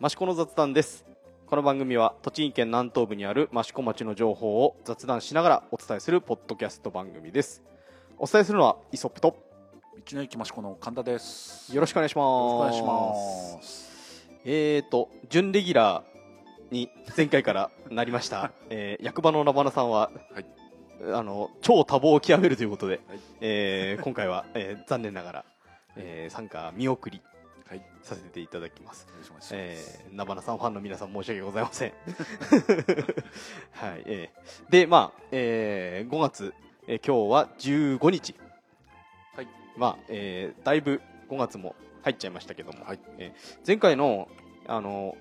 益子の雑談ですこの番組は栃木県南東部にある益子町の情報を雑談しながらお伝えするポッドキャスト番組ですお伝えするのはイソップと道の駅益子の神田です。よろしくお願いしますお願いします。えーと準レギュラーに前回からなりました、えー役場のラバナさんは、はいあの超多忙を極めるということで、はいえー今回は、えー残念ながら、えー参加見送りはい。させていただきます。お願い。えー、ナバナさんファンの皆さん申し訳ございません。はい、えー。で、まあ、えー5月、えー今日は15日。はい。まあ、えーだいぶ5月も入っちゃいましたけども、はい。えー前回の、あの、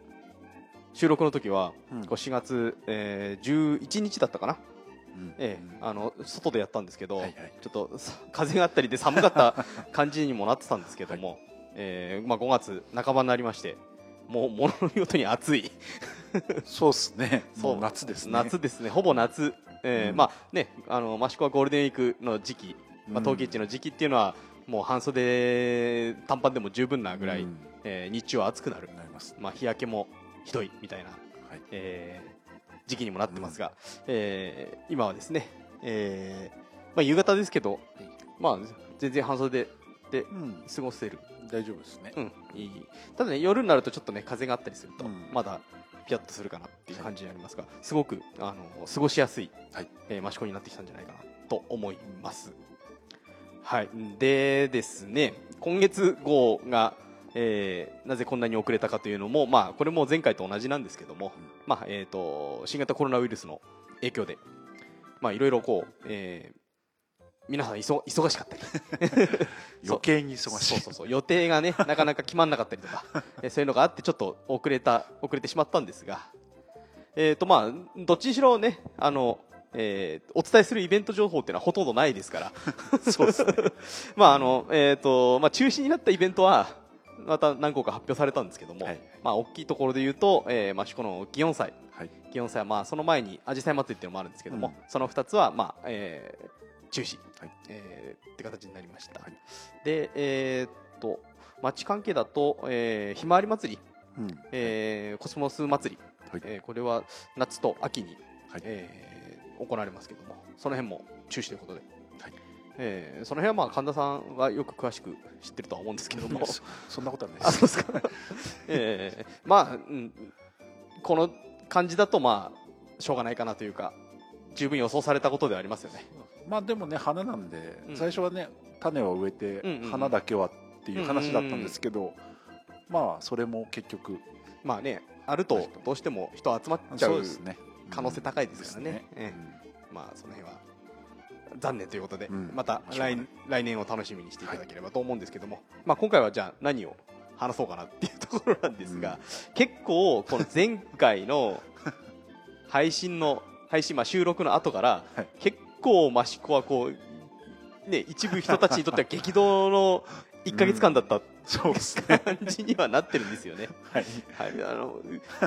収録の時は、うん。こう4月、えー11日だったかな、うん。えーあの、外でやったんですけど、はいはい。ちょっとさ風があったりで寒かった感じにもなってたんですけども、えーまあ、5月半ばになりましてもうものの見事に暑い。そうですね。そう。夏ですね。夏ですね。ほぼ夏、えーうん。まあねあの益子はゴールデンウィークの時期、まあ、冬季市の時期っていうのは、もう半袖短パンでも十分なぐらい、うん。えー日中は暑くなる、なります。まあ、日焼けもひどいみたいな、はい。えー時期にもなってますが、えー今はですね、えーまあ、夕方ですけど、まあ、全然半袖でうん。過ごせる、大丈夫ですね。うん、いいただね夜になるとちょっとね風があったりすると、うん。まだピャッとするかなっていう感じになりますがすごくあの過ごしやすい、はい。えー益子になってきたんじゃないかなと思います。はい。でですね今月号が、えーなぜこんなに遅れたかというのも、まあ、これも前回と同じなんですけども、まあえー、と新型コロナウイルスの影響で、まあ、いろいろこう、えー皆さん忙忙しかったり。余計に忙しい。そう。そうそう予定がね なかなか決まんなかったりとか。えそういうのがあってちょっと遅れた遅れてしまったんですが。えっ、とまあどっちにしろねあのえーお伝えするイベント情報っていうのはほとんどないですから。そうですね。まああのえっ、とまあ中止になったイベントはまた何個か発表されたんですけども、はい。まあ大きいところで言うと、えー、益子の祇園祭。はい。祇園祭はまあその前に紫陽花祭りっていうのもあるんですけども、うん。その2つはまあ、えー中止、はい。えーって形になりました、はい。でえーっと町関係だと、えーひまわり祭り、うん。えーコスモス祭り、はい。えーこれは夏と秋に、はい。えー行われますけどもその辺も中止ということで、はい。えーその辺はまあ神田さんはよく詳しく知ってるとは思うんですけども。そそんなことはないあです。そうですか、えーまあ、うん、この感じだとまあしょうがないかなというか十分予想されたことではありますよねまあでもね、花なんでう、ん。最初はね、種を植えてうんうんうん、花だけはっていう話だったんですけど、まあ、それも結局、まあねあるとどうしても人集まっちゃうそうですね。可能性高いですからね。ですえまあその辺は残念ということで、うん。またしょうがない。来来年を楽しみにしていただければと思うんですけども、まあ、今回はじゃあ何を話そうかなっていうところなんですが、結構この前回の配信の配信、まあ、収録の後から、はい。結構益子はこう、ね、一部人たちにとっては激動の1か月間だった そうですね。感じにはなってるんですよね。はい。はい、あの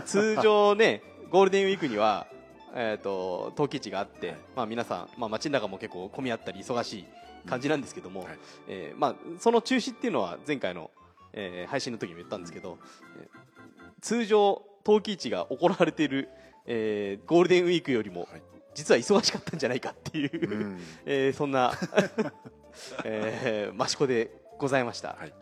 通常ね、ゴールデンウィークには、えー、と陶器市があって、はいまあ、皆さん、まあ、街の中も結構混み合ったり忙しい感じなんですけども、はいえーまあ、その中止っていうのは前回の、えー配信の時にも言ったんですけど、えー通常陶器市が行われている、えーゴールデンウィークよりも、はい実は忙しかったんじゃないかっていう、うん。えーそんな、えー益子でございました。はい。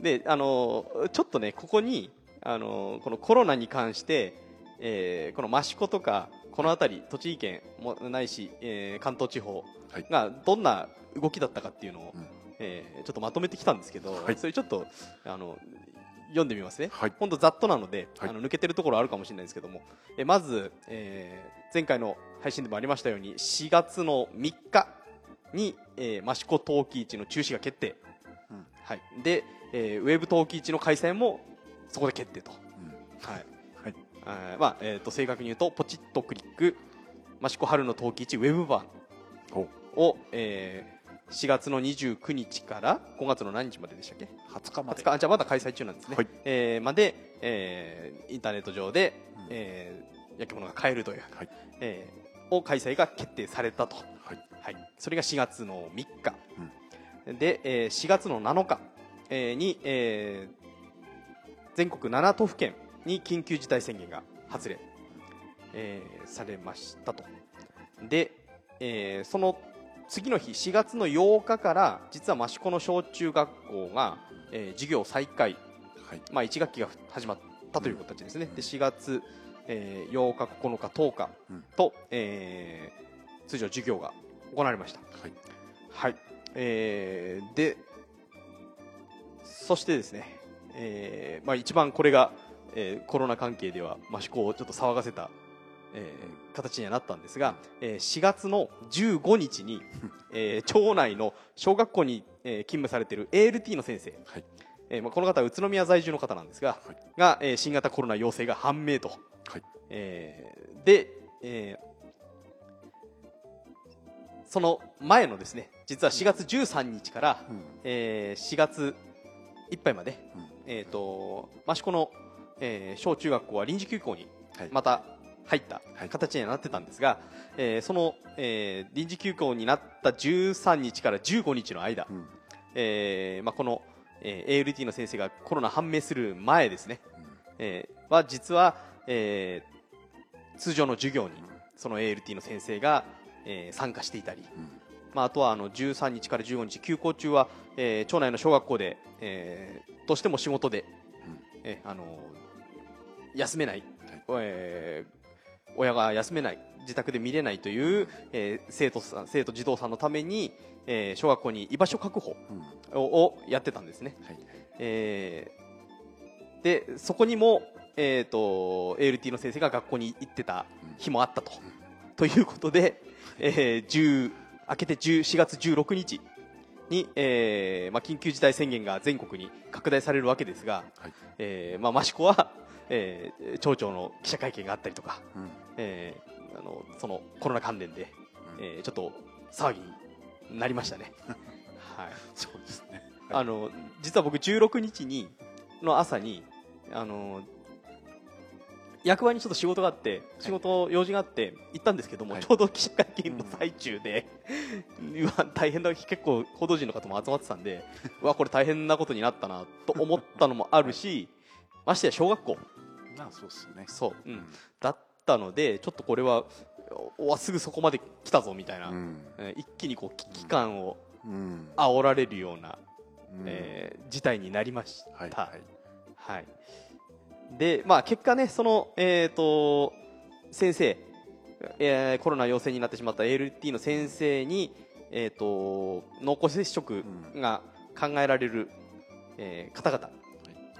で、あのーちょっとね、ここに、あのーこのコロナに関して、えーこの益子とか、この辺り、栃木県もないし、えー関東地方はい。がどんな動きだったかっていうのを、うん。えーちょっとまとめてきたんですけど、はい。それちょっと、あの、読んでみますね。はい。ほんとざっとなので、はい。あの抜けてるところあるかもしれないですけども、えーまず、えー前回の配信でもありましたように、4月の3日に、えー、益子陶器市の中止が決定。うん。はい。で、えーウェブ陶器市の開催もそこで決定と。うん。はい。はい。あーまあ、えっ、と、正確に言うと、ポチッとクリック、益子春の陶器市ウェブ版おを、えー4月の29日から5月の何日まででしたっけ？20日まで。20日。あじゃあまだ開催中なんですね、はい。えーまで、えーインターネット上で、うん。えー焼き物が買えるという、はい。えーを開催が決定されたと、はい。はい、それが4月の3日、で、えー4月の7日、えーに、えー全国7都府県に緊急事態宣言が発令、えーされましたと。で、えーその次の日4月の8日から実は益子の小中学校が、えー授業再開、はい。まあ、1学期が始まったという形ですね、で4月、えー8日、9日、10日うん。と、えー通常授業が行われました。はい。はい、えーでそしてですね、えーまあ、一番これが、えーコロナ関係では益子をちょっと騒がせた、えー形にはなったんですが、えー4月の15日に、えー町内の小学校に、えー勤務されている ALT の先生、はい。えーまあ、この方は宇都宮在住の方なんですが、はい。が、えー新型コロナ陽性が判明と、はい。えーで、えーその前のですね実は4月13日から、うん。えー4月いっぱいまで、うん。えー、と益子の、えー小中学校は臨時休校にはい。また入ったはい。形にはなってたんですが、えーその、えー臨時休校になった13日から15日の間、うん。えーまあ、この、えー ALT の先生がコロナ判明する前ですね、えーは実は、えー通常の授業にその ALT の先生が、えー参加していたり、うん。まあ、あとはあの13日から15日休校中は、えー町内の小学校で、えーどうしても仕事で、えーあのー休めない、えー親が休めない自宅で見れないという、えー生徒さん生徒児童さんのために、えー小学校に居場所確保をやってたんですね。はい。えーでそこにも、えー、と ALT の先生が学校に行ってた日もあったと。ということで、えー10明けて10 4月16日に、えーまあ、緊急事態宣言が全国に拡大されるわけですが、はい。えーまあ、益子は、えー町長の記者会見があったりとか、うん。えーあのそのコロナ関連で、うん。えーちょっと騒ぎになりましたね。はい。そうですね。あの実は僕16日にの朝にあの役場にちょっと仕事があって仕事用事があって行ったんですけども、はい。ちょうど記者会見の最中で、う わ大変だ結構報道陣の方も集まってたんでうわこれ大変なことになったなと思ったのもあるし、ましてや小学校。まあそうですね。そう、う、うん。だったのでちょっとこれはおわすぐそこまで来たぞみたいな、一気にこう危機感をうん。煽られるようなうん。えー事態になりました。はいで、まあ、結果ね、その、えー、と先生、えーコロナ陽性になってしまった ALT の先生に、えー、と濃厚接触が考えられる、えー方々、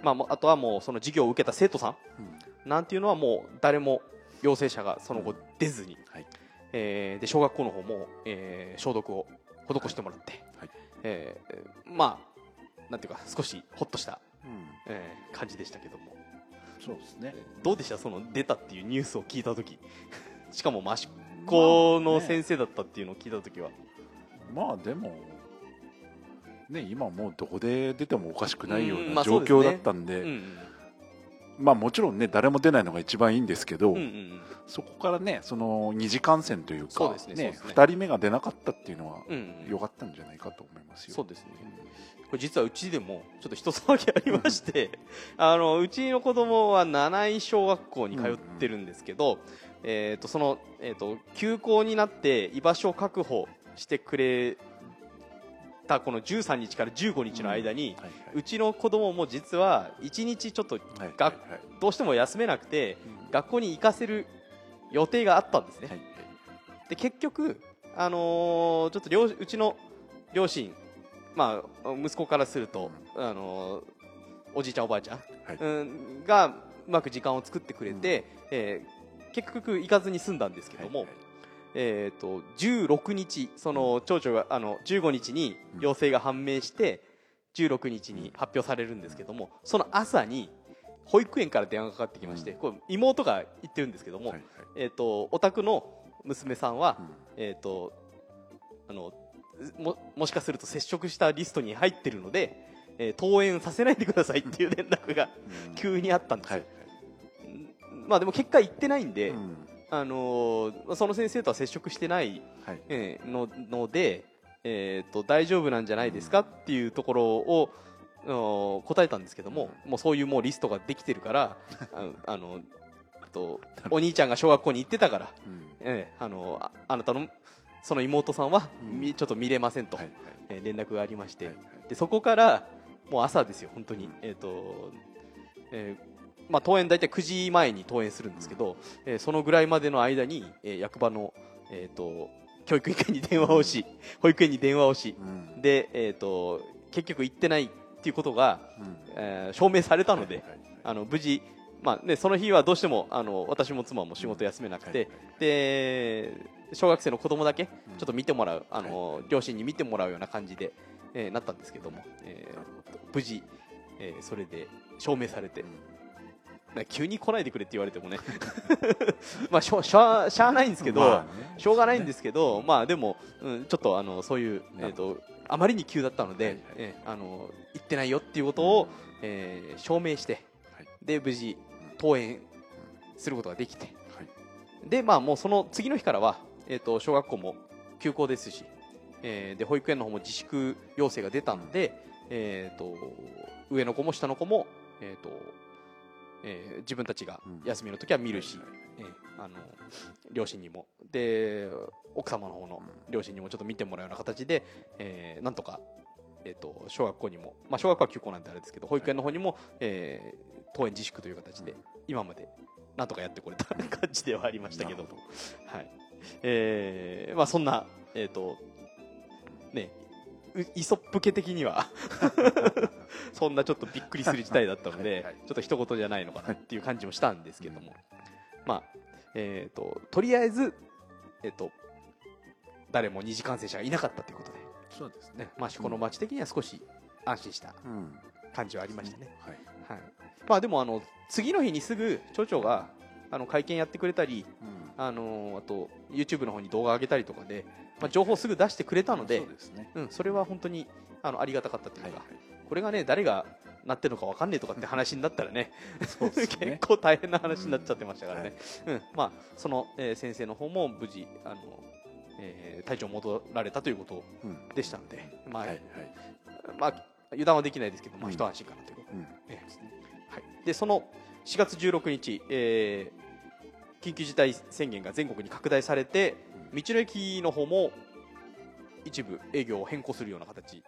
まあもう、あとはもうその授業を受けた生徒さんうん。なんていうのはもう誰も陽性者がその後出ずに、はい。えーで小学校の方も、えー消毒を施してもらって、はい。えーまあなんていうか少しほっとした、うん。えー感じでしたけどもそうですね。どうでした？その出たっていうニュースを聞いた時。しかも益子の先生だったっていうのを聞いた時は、まあでもね今もうどこで出てもおかしくないよううんまな状あそうですね。況だったんでうんうん。まあもちろんね誰も出ないのが一番いいんですけど、うんうんうん。そこからねその二次感染というそうかですねそうですね。2人目が出なかったっていうのはうんうん良かったんじゃないかと思いますよ。そうですねこれ実はうちでもちょっと一騒ぎありましてあのうちの子供は七井小学校に通ってるんですけど、えー、とその、えー、と休校になって居場所を確保してくれたこの13日から15日の間に、うちの子供も実は1日ちょっとどうしても休めなくてうん。学校に行かせる予定があったんですね、はい。で結局、あのーちょっと両うちの両親、まあ、息子からすると、あのーおじいちゃん、おばあちゃん、はい。うんがうまく時間を作ってくれて、えー結局行かずに済んだんですけども、はいはい。えー、と16日、その町長があの15日に陽性が判明して、16日に発表されるんですけども、その朝に保育園から電話がかかってきまして、うん。これ妹が言ってるんですけども、はいはい。えー、とお宅の娘さんは、うん。えー、とあのももしかすると接触したリストに入ってるので、えー登園させないでくださいっていう連絡がうん。急にあったんですよ、はい。うん。まあ、でも結果行ってないんで、うん。あのーその先生とは接触してない、はい。えーのので、えー、と大丈夫なんじゃないですかっていうところをあの答えたんですけども、もうそういうもうリストができてるからあ あのあとお兄ちゃんが小学校に行ってたから、うん。ええあのああなたのその妹さんは、ちょっと見れませんと、えー連絡がありまして、はいでそこからもう朝ですよ本当に、えっ、と、えーまあ、登園大体9時前に登園するんですけど、えーそのぐらいまでの間に、えー役場の、えー、と教育委員会に電話をし、保育園に電話をしうん。で、えー、と結局行ってないっていうことが、うん。えー証明されたので、はいはいはい。あの無事、まあね、その日はどうしてもあの私も妻も仕事休めなくて、はいで小学生の子供だけちうん。ょっと見てもらう、あの両親に見てもらうような感じで、えーなったんですけども、えー無事、えーそれで証明されて、急に来ないでくれって言われてもね。まあしょしょしゃあないんですけど、まあね。しょうがないんですけど、まあでも、うん、ちょっとあのそういう、えー、とあまりに急だったので、はいはい。えーあの行ってないよっていうことを、えー証明して、はい。で無事登園することができて、はい。でまあもうその次の日からは、えー、と小学校も休校ですし、えーで保育園の方も自粛要請が出たので、えー、と上の子も下の子も、えーとえー自分たちがうん。休みの時は見るし、はいはいえーあの両親にも。で奥様の方の両親にもちょっと見てもらうような形で、えーなんとか、えー、と小学校にも、まあ、小学校は休校なんてあれですけど保育園の方にも、えー登園自粛という形で今までなんとかやってこれた 感じではありましたけど。なるほはい。えーまあ、そんな、えーとね、うイソップ家的には そんなちょっとびっくりする事態だったのではいはい。ちょっと一言じゃないのかなっていう感じもしたんですけども、まあえー、ととりあえず、えー、と誰も二次感染者がいなかったということで、そうですね。ねまあ、この町的には少し安心したうん。感じはありましたね。はいはい。まあ、でもあの次の日にすぐ町長があの会見やってくれたり、うん。あのーあと YouTube の方に動画上げたりとかで、まあ、情報すぐ出してくれたのでそうですね。うん、それは本当にあのありがたかったというか、はいはい。これがね誰がなってるのか分かんねえとかって話になったらねね。結構大変な話になっちゃってましたからね、はい。うん。まあ、その、えー先生の方も無事あの、えー体調戻られたということうん。でしたので、まあはいはい。まあ、油断はできないですけど、まあ、うん。一安心かなという。ことうん。えはい、でその4月16日、えー緊急事態宣言が全国に拡大されて道の駅の方も一部営業を変更するような形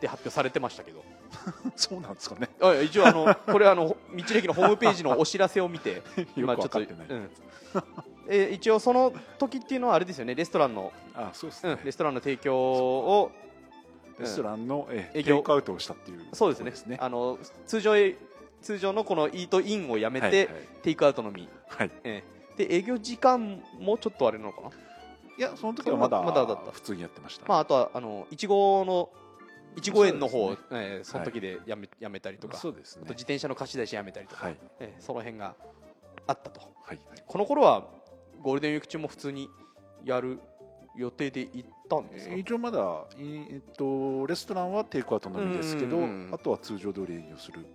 で発表されてましたけど。そうなんですかね。あ一応あのこれあの道の駅のホームページのお知らせを見て よくまあちょっとうん。えー一応その時っていうのはあれですよね。レストランの、あそうですね。うん、レストランの提供をレストランのえ営業。テイクアウトをしたっていう。そうですね。あの通常へ通常のこのイートインをやめて、はいはい。テイクアウトのみ。はい。えーで営業時間もちょっとあれなのかな？いやその時はまだまだだった。普通にやってました。まあ、あとはあのいちごのいちご園の方、そうですえーその時でやめ,、やめたりとか。そうですね。あと自転車の貸し出しやめたりとか、はい。えーその辺があったと。はい。この頃はゴールデンウィーク中も普通にやる予定で行ったんですか、えー一応まだ、いえっと、レストランはテイクアウトのみですけど、あとは通常通り営業する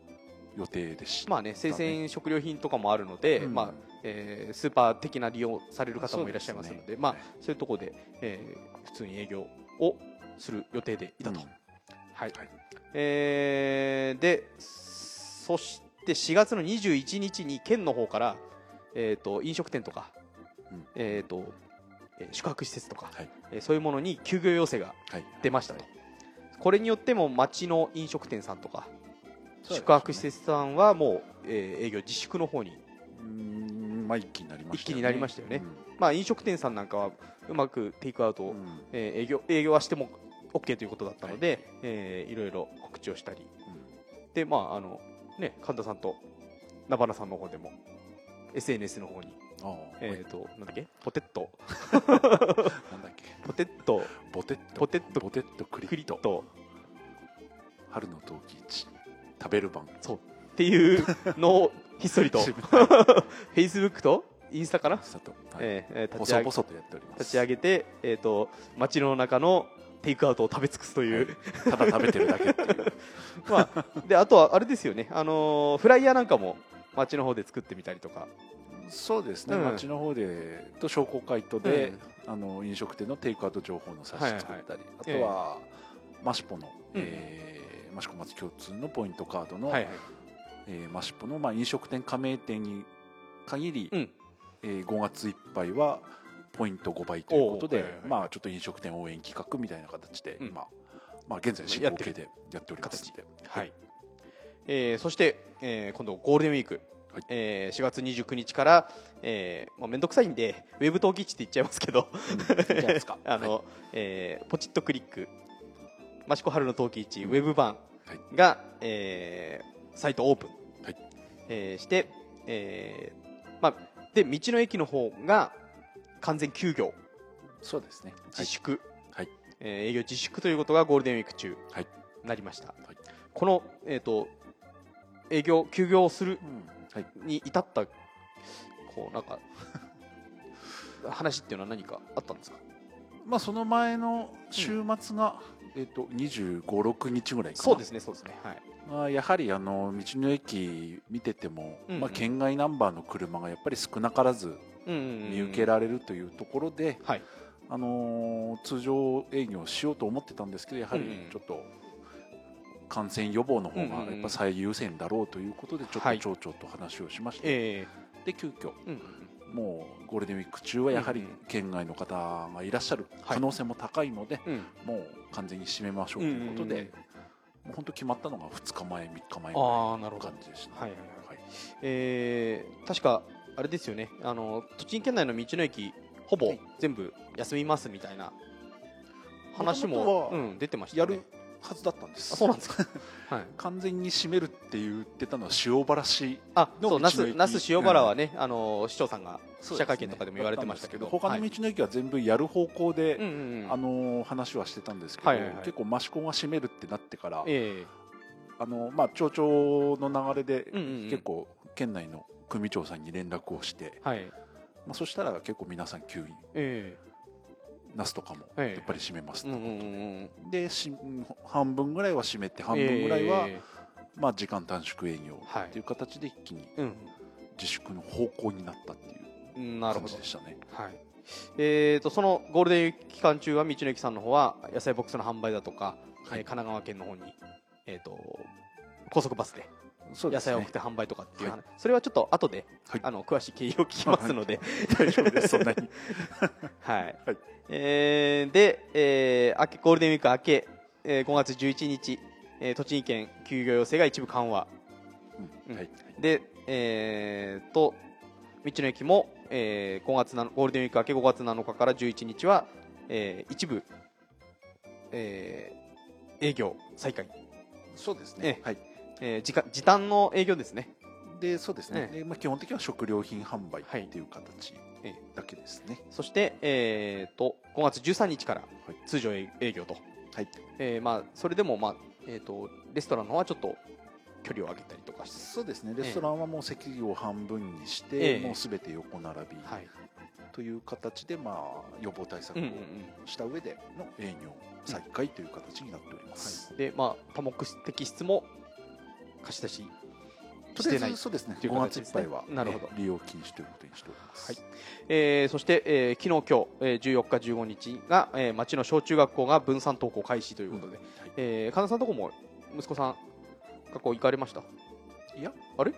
予定でした、まあね生鮮食料品とかもあるので、うん。まあえースーパー的な利用される方もいらっしゃいますのでまあそういそうところで、えー普通に営業をする予定でいたと、うん。はい。はい。えーでそして4月の21日に県の方から、えー、と飲食店とか、うん。えーとえー宿泊施設とか、はい。えーそういうものに休業要請がはい。出ましたと、これによっても町の飲食店さんとか、ね。宿泊施設さんはもう、えー営業自粛の方に、まあ一気になりましたよね。一気になりましたよね。まあ、飲食店さんなんかはうまくテイクアウトを、うん。うんえー営業営業はしても OK ということだったので、えーいろいろ告知をしたり。でまああのね神田さんと菜花さんの方でも SNS の方にえっ、となんだっけ？ポテット。なんだっけ？ポテット。ボテット。ポテット。ボテットクリット。春の陶器市。食べる版っていうのをひっそりと。Facebook とインスタかな、はい。えーえー立ち上げ細々とやっております。立ち上げて、えー、と街の中のテイクアウトを食べ尽くすという、ただ食べてるだけっていう。まあ、であとはあれですよね、あのーフライヤーなんかも街の方で作ってみたりとか、そうですね、うん。町の方でと商工会とで、あの飲食店のテイクアウト情報の冊子作ったり、あとは、マシポの、うん。えー益子町共通のポイントカードの、はいはい。えー、益子の、まあ、飲食店加盟店に限り、うん。えー5月いっぱいはポイント5倍ということで、はいはいはい。まあ、ちょっと飲食店応援企画みたいな形で、うん。今、まあ、現在進行形でやっておりますので、はい。えーそして、えー今度ゴールデンウィーク、はい。えー4月29日から、えーまあ、めんどくさいんでウェブ登記地って言っちゃいますけど。あの、はい。えーポチッとクリック。益子春の登記市ウェブ版はい。が、えーサイトオープン、はい。えーして、えーまあ、で道の駅の方が完全休業。そうですね。自粛、はい。えー営業自粛ということがゴールデンウィーク中はい。なりました、い。この、えー、と営業休業をするうん。はい、に至ったこうなんか話っていうのは何かあったんですか？まあ、その前の週末が、えっ、と、25、6日ぐらいかな。そうですねそうですねはい。まあ、やはりあの道の駅見てても、うんうん。まあ、県外ナンバーの車がやっぱり少なからずうんうんうん見受けられるというところで、はい。あのー通常営業しようと思ってたんですけどやはりうんうん。ちょっと感染予防の方がやっぱ最優先だろうということでちょっはい。と町長と話をしまして、えで急遽ーうんうん。もうゴールデンウィーク中はやはり県外の方がいらっしゃる可能性も高いので、うん。もう完全に閉めましょうということで、う本当決まったのが2日前3日前ぐらいあのあなるほど。感じでした、はいはいはい。はいえー確かあれですよね。あの栃木県内の道の駅ほぼはい。全部休みますみたいな話もうん、出てましたよね。やるはずだったんです。あそうなんですか。はい。完全に閉めるって言ってたのは塩原市あそう那須那須塩原はね、あの市長さんが記者会見とかでも言われてましたけど。他の道の駅は全部やる方向で、うんうんうん。あの話はしてたんですけど、はいはいはい。結構益子が閉めるってなってから、えあのまあ、町長の流れで、うんうんうん。結構県内の組長さんに連絡をして、えはい。まあ、そしたら結構皆さん急にえナスとかもええ。やっぱり閉めますと、えうんうんうんうん。でし半分ぐらいは閉めて半分ぐらいは、えまあ、時間短縮営業はいっていう形で一気に自粛の方向になったっていう感じでしたね。はい。えー、とそのゴールデンウィーク期間中は道の駅さんの方は野菜ボックスの販売だとか、はい。えー神奈川県の方に、えー、と高速バスで野菜を送って販売とかっていう。話、はそれはちょっと後で、はい。あの詳しい経緯を聞きますので、大丈夫です。そんなに。はい。はい。えーで、えー明けゴールデンウィーク明け、えー5月11日、えー栃木県休業要請が一部緩和。うん。はい。で、えーと道の駅も、えー5月なゴールデンウィーク明け5月7日から11日は、えー一部、えー営業再開、そうですえね、はい、えー時間時短の営業ですね。でそうですね、えでまあ、基本的には食料品販売はい。っていう形えだけですね、そして、えー、と5月13日からはい。通常営営業と、はい。えーまあ、それでも、まあえー、とレストランの方はちょっと距離を上げたりとか。そうですね。レストランはもう席を半分にして、ええ。もうすべて横並びはい。という形で、まあ、予防対策をうんうんうん。した上での営業再開という形になっております、はい、で、まあ、多目的室も貸し出ししてないずそうですね。という5形ですね。月いっぱいは、なるほど。えー利用禁止ということにしております、はい。えーそして、えー昨日、今日、えー14日、15日が、えー町の小中学校が分散登校開始ということで、えー神田さんのとこも息子さん、学校行かれました？いや。あれ？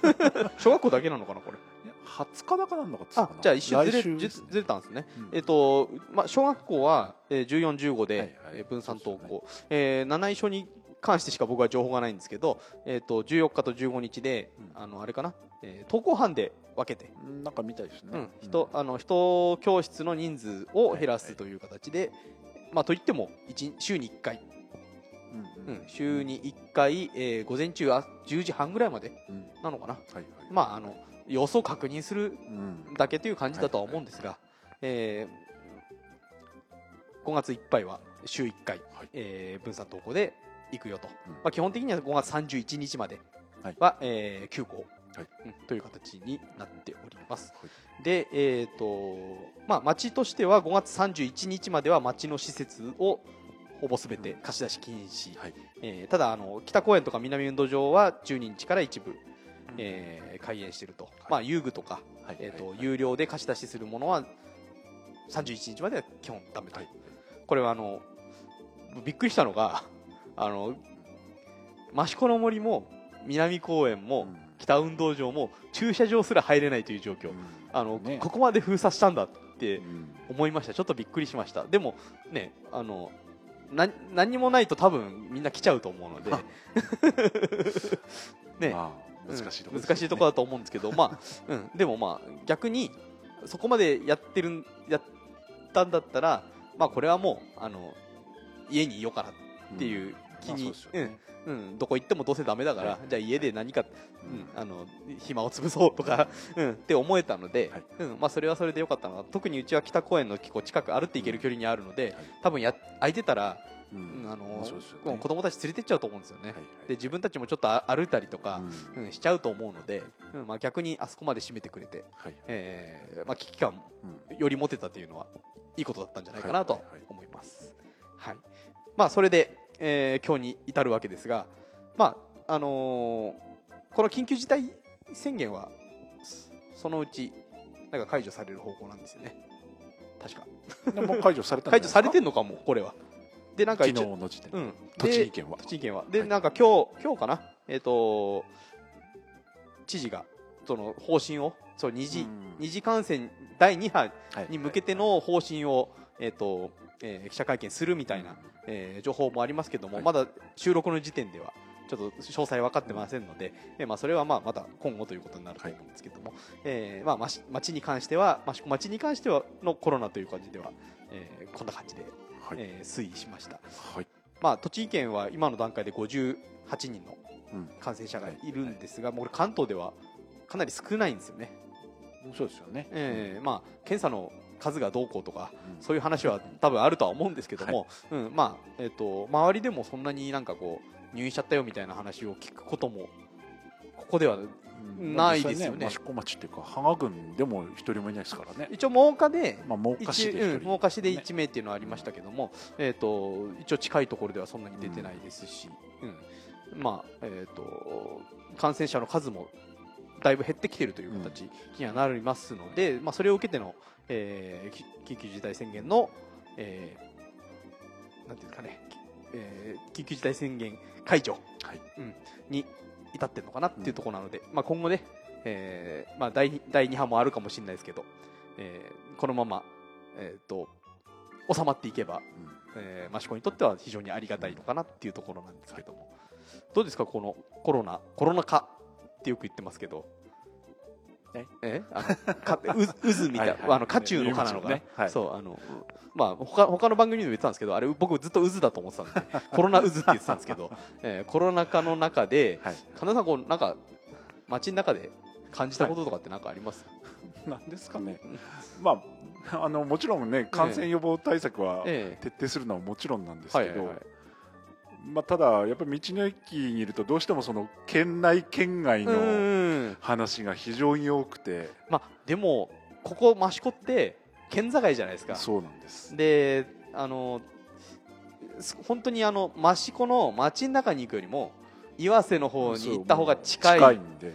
小学校だけなのかな、これ？いや20日だかなんだかあじゃあ一瞬ずれね。ずれたんですね。うん。えっ、と、まあ、小学校は、えー、14、15で、はいはい。えー分散登校、えー七井書に関してしか僕は情報がないんですけど、えっ、と、14日と15日で、うん。あの、あれかな、えー登校班で分けて、うんなんかみたいですね、うん、人あの人教室の人数を減らすという形で、まあ、といっても一週に1回、うんうん。うん、週に1回、えー午前中あ10時半ぐらいまでうん。なのかな、はいはい。まあ、あの様子を確認するうん。だけという感じだとは思うんですが、えー5月いっぱいは週1回、はい。えー分散登校で行くよと、うん。まあ、基本的には5月31日まではい。は、えー休校、はい。うん。という形になっております。はい。で、えーとまあ、町としては5月31日までは町の施設をほぼすべて貸し出し禁止、はい。えーただあの北公園とか南運動場は12日から一部、えー開園していると、まあ、遊具とか、はい。えーとはい。有料で貸し出しするものは31日までは基本ダメと、はい。これはあのびっくりしたのがあの益子の森も南公園も、うん。北運動場も駐車場すら入れないという状況、うん。あのね。ここまで封鎖したんだってうん。思いました。ちょっとびっくりしました。でもねあのな何にもないと多分みんな来ちゃうと思うので。ね、まあ難しいところうん。難しいところだと思うんですけど、まあ、うん、でもまあ逆にそこまでやってるんやったんだったら、まあこれはもうあの家にいようかなっていう気に、うんうん、どこ行ってもどうせダメだから、はいじゃあ家で何か、うん、あの暇を潰そうとか、うん、って思えたので、はい。うんまあ、それはそれでよかったな。特にうちは北公園の結構近く歩って行ける距離にあるので、はい。多分や空いてたら、ううんんあのまあそうですよね。子供たち連れてっちゃうと思うんですよね、はいはい。で自分たちもちょっとあ歩いたりとか、うん。うん、しちゃうと思うので、うんまあ、逆にあそこまで締めてくれて、はい。えーまあ、危機感うん。より持てたというのはいいことだったんじゃないかなとはいはいはい。思います。はい。まあ、それで、えー今日に至るわけですが、まああのーこの緊急事態宣言はそそのうちなんか解除される方向なんですよね。確か。でもう解除された解除されてんのかもこれは。でなんか昨一応日の時点で。うん、栃木県は。で栃木県は。で、はい。なんか今日今日かな？えっ、と知事がその方針をそう二次、うん。二次感染第2波はいに向けての方針を、えっ、と、えー記者会見するみたいな、えー情報もありますけども、はい。まだ収録の時点ではちょっと詳細分かってませんので、えーまあ、それはまあまた今後ということになると思うんですけども、えーまあ、町に関しては町に関してはのコロナという感じでは、えーこんな感じで、はい。えー推移しました、はい。まあ、栃木県は今の段階で58人のうん。感染者がいるんですが、もうこれ関東ではかなり少ないんですよね、そうですよね。えーまあ、検査の数がどうこうとかうん。そういう話は多分あるとは思うんですけども、うんまあえっと周りでもそんなになんかこう入院しちゃったよみたいな話を聞くこともここではうん。ないですよね。実際益子町っていうか芳賀郡でも一人もいないですからね。一応真岡でまあ真岡市一で一人。うん真岡市で1名っていうのはありましたけども、えっと一応近いところではそんなに出てないですし、うん。まあえっと感染者の数もだいぶ減ってきているという形にはなりますので、まあ、それを受けての、えーき緊急事態宣言の、えーなんていうかね、えー緊急事態宣言解除、はい。うん、に至ってるのかなっていうところなので、まあ、今後ね、えーまあ、第二第2波もあるかもしれないですけど、えーこのまま、えー、と収まっていけば、うん。えー、益子にとっては非常にありがたいのかなっていうところなんですけども、どうですかこのコロナコロナ禍ってよく言ってますけどええ？あのか渦渦みたいな、あの渦中の蚊なのかな、ね。はい。そうあのまあ他他の番組でも言ってたんですけどあれ僕ずっと渦だと思ってたんで コロナ渦って言ってたんですけど、えーコロナ禍の中ではい。神田さんこうなんか街の中で感じたこととかって何かあります、なんですかね。まああのもちろんね感染予防対策はえ。徹底するのはもちろんなんですけどはいはいはいまあただやっぱり道の駅にいるとどうしてもその県内県外うの話が非常に多くて。まあでもここ益子って県境じゃないですか。そうなんです。であのす本当にあの益子の街の中に行くよりも岩瀬の方に行った方が近い。んで。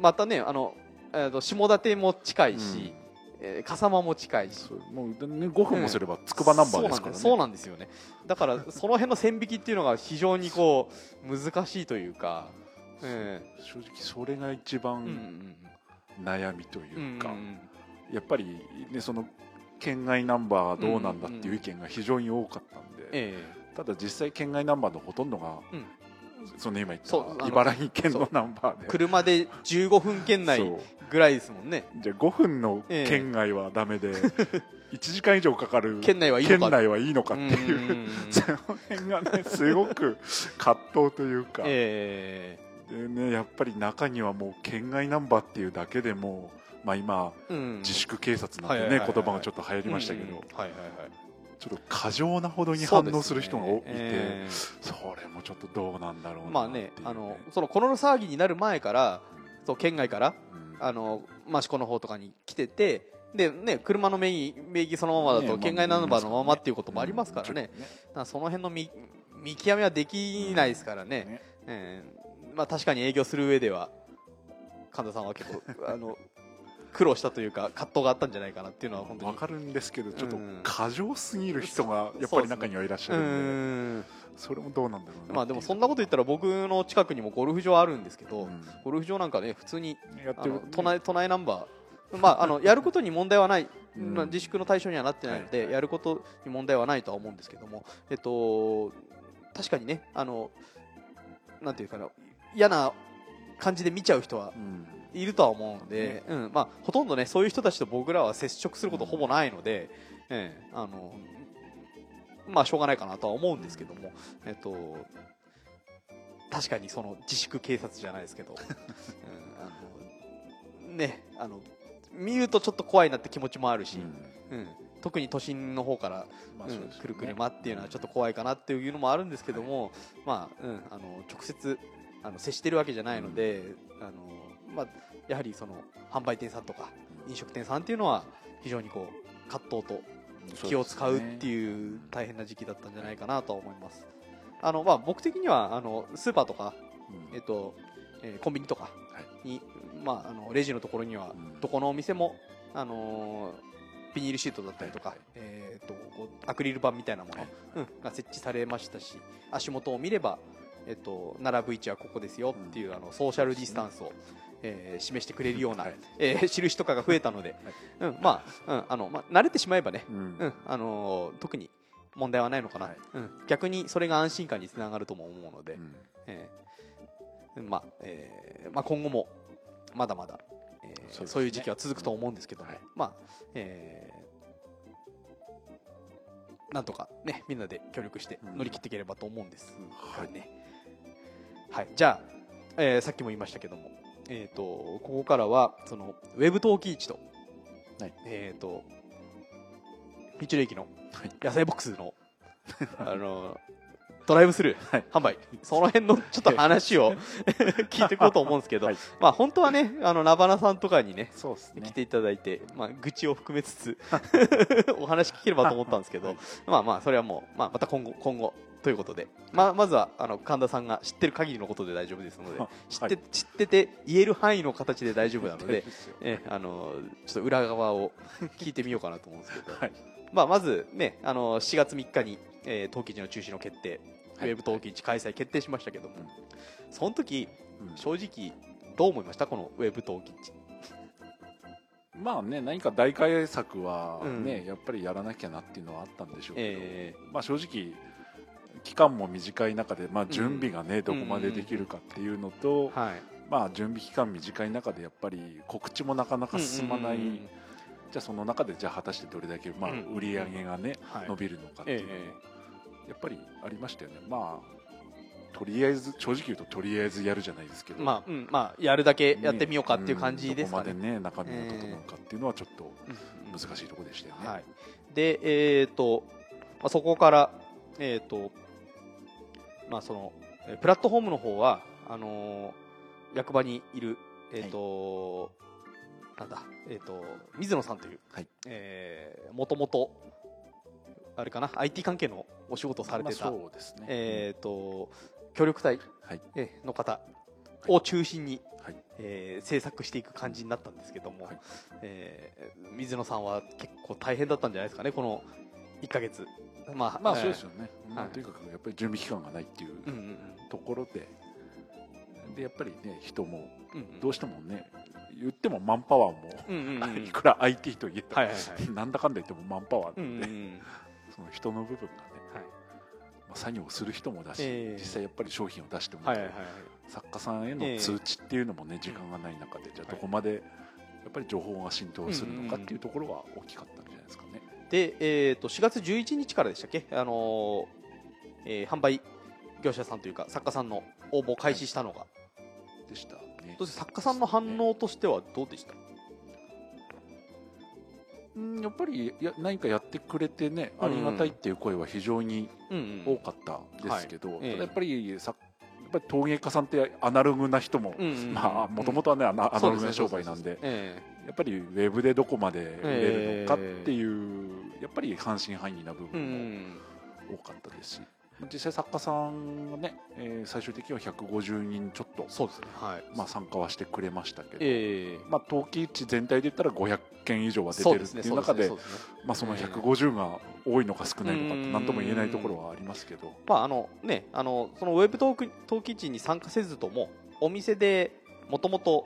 またねあの、えーと下館も近いし、えー笠間も近いし。もう、ね、5分もすれば筑波ナンバーですからね。そうなんですそうなんですよね。だからその辺の線引きっていうのが非常にこう難しいというか、え正直それが一番ん悩みとうんいうか、うん。やっぱりねその県外ナンバーどうなんだっていう意見が非常に多かったんで、え。ただ実際県外ナンバーのほとんどが、うんその今言った茨城県のナンバーえで。車で15分圏内ぐらいですもんね。じゃあ5分の県外はダメで、1時間以上かかる県内はいいのかって。いう、その辺がねすごく葛藤というか、えでね、やっぱり中にはもう県外ナンバーっていうだけでもう、まあ、今えうん。自粛警察なんてはいはいはいはい。ね言葉がちょっと流行りましたけど、うんうん。はいはいはいちょっと過剰なほどに反応する人がい。てえそれもちょっとどうなんだろうなえまあねあのそのコロナ騒ぎになる前からそう県外からうん。あの益子の方とかに来ててでね車の名義名義そのままだと県外ナンバーのままっていうこともありますからね。うんその辺の見見極めはできないですからね。ね。ええまあ確かに営業する上では神田さんは結構あの苦労したというか葛藤があったんじゃないかなっていうのは本当に。わかるんですけどちょっとうん過剰すぎる人がやっぱり中にはいらっしゃうるんでん。それもどうなんだろうなまあでもそんなこと言ったら僕の近くにもゴルフ場あるんですけど、うん。ゴルフ場なんかね普通にあやってる。の都内都内ナンバー、まあ、あの やることに問題はない、自粛の対象にはなってないので、はい。やることに問題はないとは思うんですけども、えっと、確かにねあのなんていうかな嫌な感じで見ちゃう人はうんいるとは思うので、うん。まあ、ほとんどねそういう人たちと僕らは接触することほぼないので、ええあのまあしょうがないかなとは思うんですけども、えっと、確かにその自粛警察じゃないですけど、うん、あのねあの見るとちょっと怖いなって気持ちもあるし、うん。うん。特に都心の方からうんまあそうですよね。来る車っていうのはちょっと怖いかなっていうのもあるんですけども、まあうん、あの直接あの接してるわけじゃないので、あのまあ、やはりその販売店さんとか飲食店さんっていうのは非常にこう葛藤と気を使うってういう大変な時期だったんじゃないかなとは思います。あのまあ、僕的にはあのスーパーとか、えっとえーコンビニとかに、まあ、あのレジのところにはうん。どこのお店も、あのービニールシートだったりとか、はいえー、とアクリル板みたいなもの、が設置されましたし足元を見れば、えっと並ぶ位置はここですよっていう、あのソーシャルディスタンスを、えー示してくれるような、はい。えー印とかが増えたので、うんまあうんあのまあ、慣れてしまえばね、うん。うんあのー特に問題はないのかな、はい。うん、逆にそれが安心感につながるとも思うので、うん。えーまあえーまあ、今後もまだまだ、えーそうね。そういう時期は続くと思うんですけども、はい。まあえーなんとか、ね、みんなで協力してうん。乗り切っていければと思うんです、はい。ねはい、じゃあ、えーさっきも言いましたけども、えー、とここからはそのウェブ陶器市と,、はい。えー、と道の駅のはい。野菜ボックスの あのドライブスルーはい。販売、その辺のちょっと話を 聞いていこうと思うんですけど、はい。まあ本当はね、あの、ナバナさんとかにね、ね。来ていただいて、まあ愚痴を含めつつ、お話聞ければと思ったんですけど、はい。まあまあ、それはもう、まあまた今後、今後、ということで、まあ、まずは、あの、神田さんが知ってる限りのことで大丈夫ですので、知って、知ってて言える範囲の形で大丈夫なので、えあのちょっと裏側を聞いてみようかなと思うんですけど、はい。まあ、まずねあの4月3日に、えー、陶器市の中止の決定、はい。ウェブ陶器市開催決定しましたけども、うん。その時うん。正直どう思いました？このウェブ陶器市。まあね何か大改策はうん。ね、やっぱりやらなきゃなっていうのはあったんでしょうけど、えまあ正直期間も短い中で、まあ、準備がね、どこまでできるかっていうのと、ーはい。まあ準備期間短い中でやっぱり告知もなかなか進まない、うんうんうん。じゃあその中でじゃあ果たしてどれだけ、まあ、うん。売り上げがね、はい。伸びるのかっていうのは、えやっぱりありましたよね。まあとりあえず正直言うととりあえずやるじゃないですけど。まあ、うん、まあやるだけやってみようかっていう感じですかね。うん。どこまでね中身が整うかっていうのはちょっとうんうん難しいところでしたよね、はい、で、えーとまあ、そこから、えーとまあ、そのえープラットフォームの方はあのー役場にいる、えーとなんだえー、と水野さんという、はい。えーもともとあれかな IT 関係のお仕事をされてた、まあね、えー、と協力隊の方を中心に、はい。えー制作していく感じになったんですけども、はい。えー水野さんは結構大変だったんじゃないですかねこの1ヶ月まあまあえーそうですよね、まあはいとにかくやっぱり準備期間がないっていうところで、でやっぱりね人もどうしてもね言ってもマンパワーも、いくら IT といえば、はなんだかんだ言ってもマンパワーうなんん。で、その人の部分がね、はい。まあ、作業する人もだし、ええ。実際やっぱり商品を出しても、作家さんへの通知っていうのもね、時間がない中でじゃあどこまでやっぱり情報が浸透するのかっていうところは大きかったんじゃないですかね。で、えー、と4月11日からでしたっけ、あのーえー販売業者さんというか作家さんの応募を開始したのが、でしたね。どうです？作家さんの反応としてはどうでした、うんやっぱりや何かやってくれてねありがたいっていう声は非常にうん多かったですけど、ただやっぱりさやっぱり陶芸家さんってアナログな人も、もともとはねアナログな商売なんで。えやっぱりウェブでどこまで売れるのかっていう、やっぱり半信半疑な部分もん多かったですし、実際作家さんがね、えー最終的には150人ちょっと、そうですね。はい。まあ、参加はしてくれましたけど、ええ。まあ、陶器市全体で言ったら500件以上は出てるっていう中でそのええ。150が多いのか少ないのかうん。何とも言えないところはありますけど、まああのねあのそのウェブ陶器市に参加せずともお店でもともと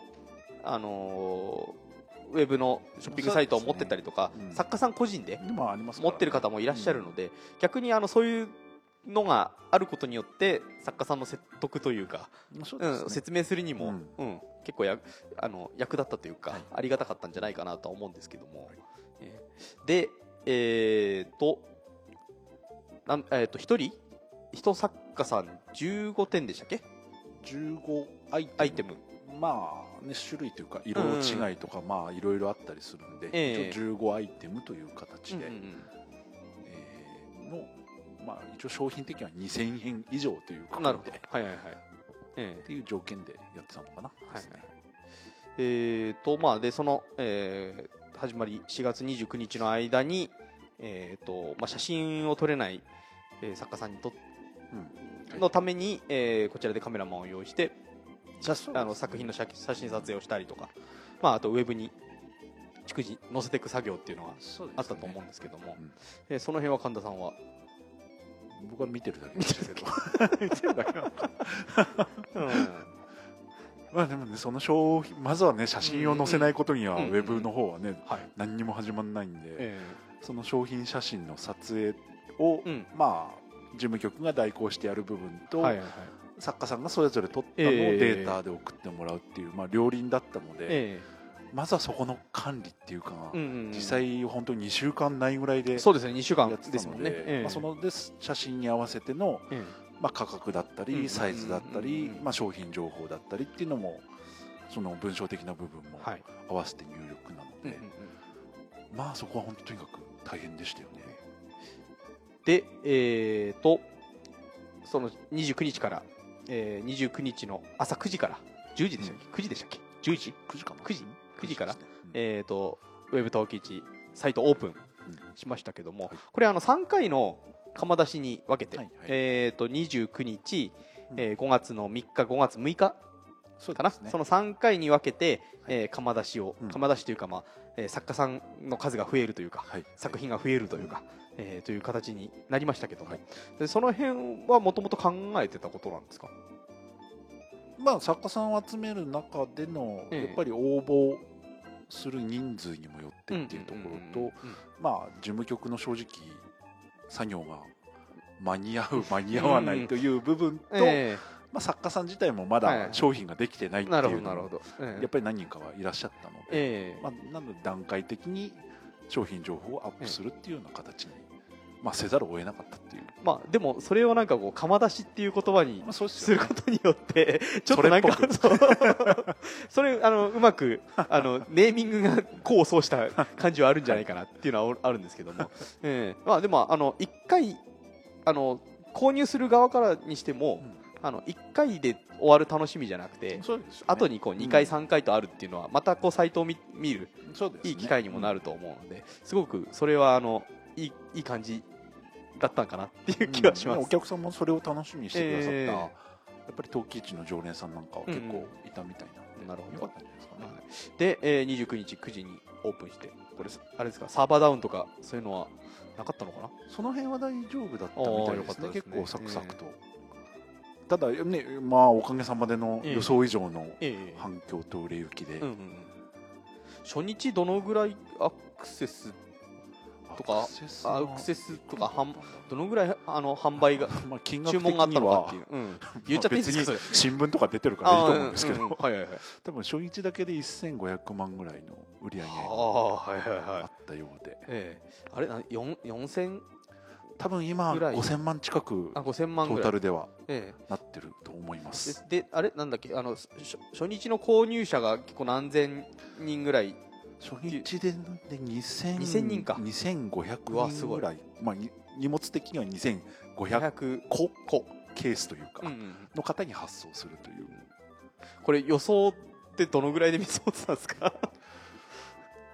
あのーウェブのショッピングサイトを持ってたりとか、ね。うん。作家さん個人で持ってる方もいらっしゃるので、逆にあのそういうのがあることによって作家さんの説得というか、ね。うん、説明するにも、うん。うん結構やあの役立ったというか、はい。ありがたかったんじゃないかなとは思うんですけども、えーでえー、となんえー、と1人？一作家さん15点でしたっけ？15アイテム。アイテムまあね種類というか色違いとか、まあいろいろあったりするんで、ええ。一応15アイテムという形で、うんうんうん。えーのまあ一応商品的には2000円以上というくくりなるほど。ではいはいはい、えっていう条件でやってたのかな、はいはい。えーとまあ、でその、えー始まり4月29日の間に、えーとまあ、写真を撮れない、えー作家さんにとうん。はい。のために、えーこちらでカメラマンを用意して写そうですねあの作品の写写真撮影をしたりとか、まあ、あとウェブに逐次載せていく作業っていうのがあったと思うんですけども、うん。えーその辺は神田さんは、僕は見てるだけですけど。見てるだけ。なのかまあでもねその商品まずはね写真を載せないことにはウェブの方はねはい。何にも始まらないんで、えその商品写真の撮影を、ーうん。まあ事務局が代行してやる部分と、はいはいはい作家さんがそれぞれ撮ったのをええ。データで送ってもらうっていう、まあ、両輪だったので、えまずはそこの管理っていうか、実際本当に2週間ないぐらいでそうですね2週間やってでまあ、そのです写真に合わせての、えまあ、価格だったりサイズだったり、まあ、商品情報だったりっていうのもその文章的な部分も合わせて入力なので、まあそこは本当とにかく大変でしたよね。で、えー、とその29日から、えー、29日の朝9時から10時でしたっけ、9時でしたっけ？10時？9時かな。9時？9時から？ねうん。えー、とウェブ陶器市サイトオープンしましたけども、はい。これあの3回の釜出しに分けて、はいはい。えー、と29日、うん。えー5月の3日5月6日かな？そね。その3回に分けて、えー釜出しを、うん。釜出しというか、まあえー作家さんの数が増えるというか、はい。作品が増えるというか、えーという形になりましたけども、はい。でその辺はもともと考えてたことなんですか？まあ作家さんを集める中でのええ。やっぱり応募する人数にもよってっていうところとまあ事務局の正直作業が間に合う間に合わないという部分と、えまあ、作家さん自体もまだ商品ができてないっていうやっぱり何人かはいらっしゃったので、ええ。まあ、なので段階的に商品情報をアップするっていうような形に、まあ、せざるを得なかったっていう、まあでもそれをなんかこう釜出しっていう言葉にすることによって ちょっとなんかそれ それあのうまくあのネーミングが功を奏した感じはあるんじゃないかなっていうのは あるんですけども、ええ。まあでもあの一回あの購入する側からにしても、あの1回で終わる楽しみじゃなくて、ね。後にこう2回、うん3回とあるっていうのはまたこうサイトを見見るね。いい機会にもなると思うので、すごくそれはあのいいいい感じだったんかなっていう気はします。うん。お客さんもそれを楽しみにしてくださった、ええ。やっぱり陶器市の常連さんなんかは結構いたみたいな。んで、なるほど。よかったんじゃないですかね、はい。で、えー、29日9時にオープンしてこれあれですかサーバーダウンとかそういうのはなかったのかな？その辺は大丈夫だったみたいですね。すね。結構サクサクと、ただねまあおかげさまでの予想以上のええ。反響と売れ行きで、うんうんうん。初日どのぐらいアクセスとかアクセスとか販どのぐらいあの販売が まあ金額注文があったのかっていう、うん、言っちゃっていい新聞とか出てるからいいと思うんですけど、多分初日だけで1500万ぐらいの売り上げあがあったようで。ええ。あれな4 4000多分今ぐらい。5000万近くあ5000万トータルではえなってると思いまえですであれなんだっけあの初初日の購入者が結構何千人ぐらい？初日でで2000 2000人か。2500うわすごい人ぐらい。まあ、に荷物的には2500 500個。個ケースというか、の方に発送するという。これ予想ってどのぐらいで見積もってたんですか？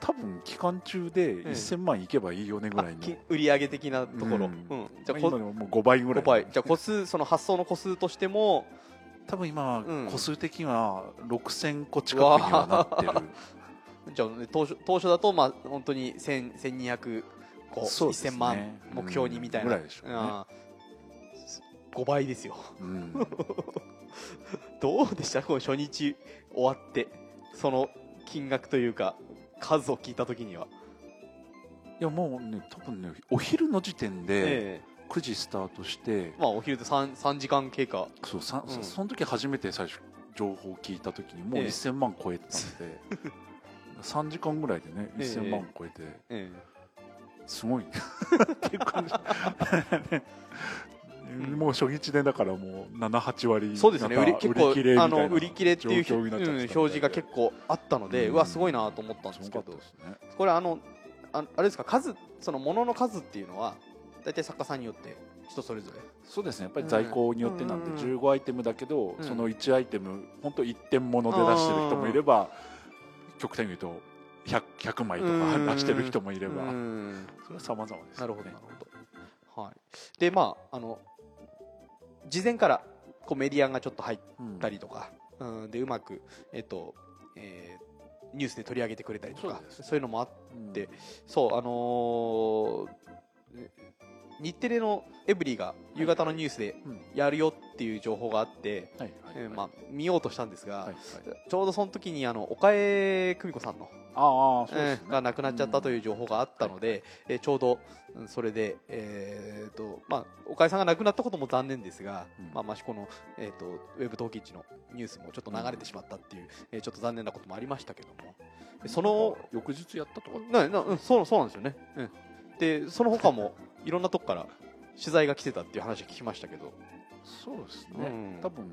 多分期間中で1000万いけばいいよねぐらいの、き売り上げ的なところ、ううん。んじゃあまあ今こでももう5倍ぐら5い倍。じゃあ個数その発送の個数としても多分今、うん。個数的には6000個近くにはなってる。じゃあ、ね、当初当初だとまあ本当に1000 1200個、ね。1000万目標にみたいな、うん。ぐらいでしょうね。あー5倍ですよ。うん、どうでした？この初日終わってその金額というか数を聞いた時には、いやもうね多分ねお昼の時点でえ9時スタートして、えまあお昼で 3, 3時間経過。そうさうん。その時初めて最初情報を聞いた時にもうええ。1000万超えてたので、3時間ぐらいでねええ。1000万超えて、えすごいっていう感じんもう初日でだからもう78割えそうですね。売り結構売り切れあの売り切れっていう、うん表示が結構あったので、ううんわすごいなと思ったんですけど。ね。これあのああれですか数その物の数っていうのは大体作家さんによって人それぞれ。そうですね。やっぱり在庫によってなんでうん。15アイテムだけど、うん。その1アイテム本当1点物で出してる人もいれば極端に言うと 100, 100枚とか出してる人もいれば。うん。それは様々ですね。るほどなるほど、はい、でまああの事前からこうメディアがちょっと入っうんたりとか、うん、でうまくえっと、えーニュースで取り上げてくれたりとかそういうのもあっうん。でそうあのー日テレのエブリィが夕方のニュースでうん。やるよっていう情報があって、はいはい。えーまあ、見ようとしたんですが、はいはい。ちょうどその時にあの岡江久美子さんの、ああそうでが亡くなっちゃったという情報があったので、えーちょうどうんそれで、えーとまあ、岡江さんが亡くなったことも残念ですが、うん。まあ、益子の、えー、とウェブ陶器市のニュースもちょっと流れてしまったっていう、えーちょっと残念なこともありましたけども。でその翌日やったとか？ななうんそうそうなんですよね、うん、でその他もいろんなとこから取材が来てたっていう話聞きましたけど。そうですね、うん。多分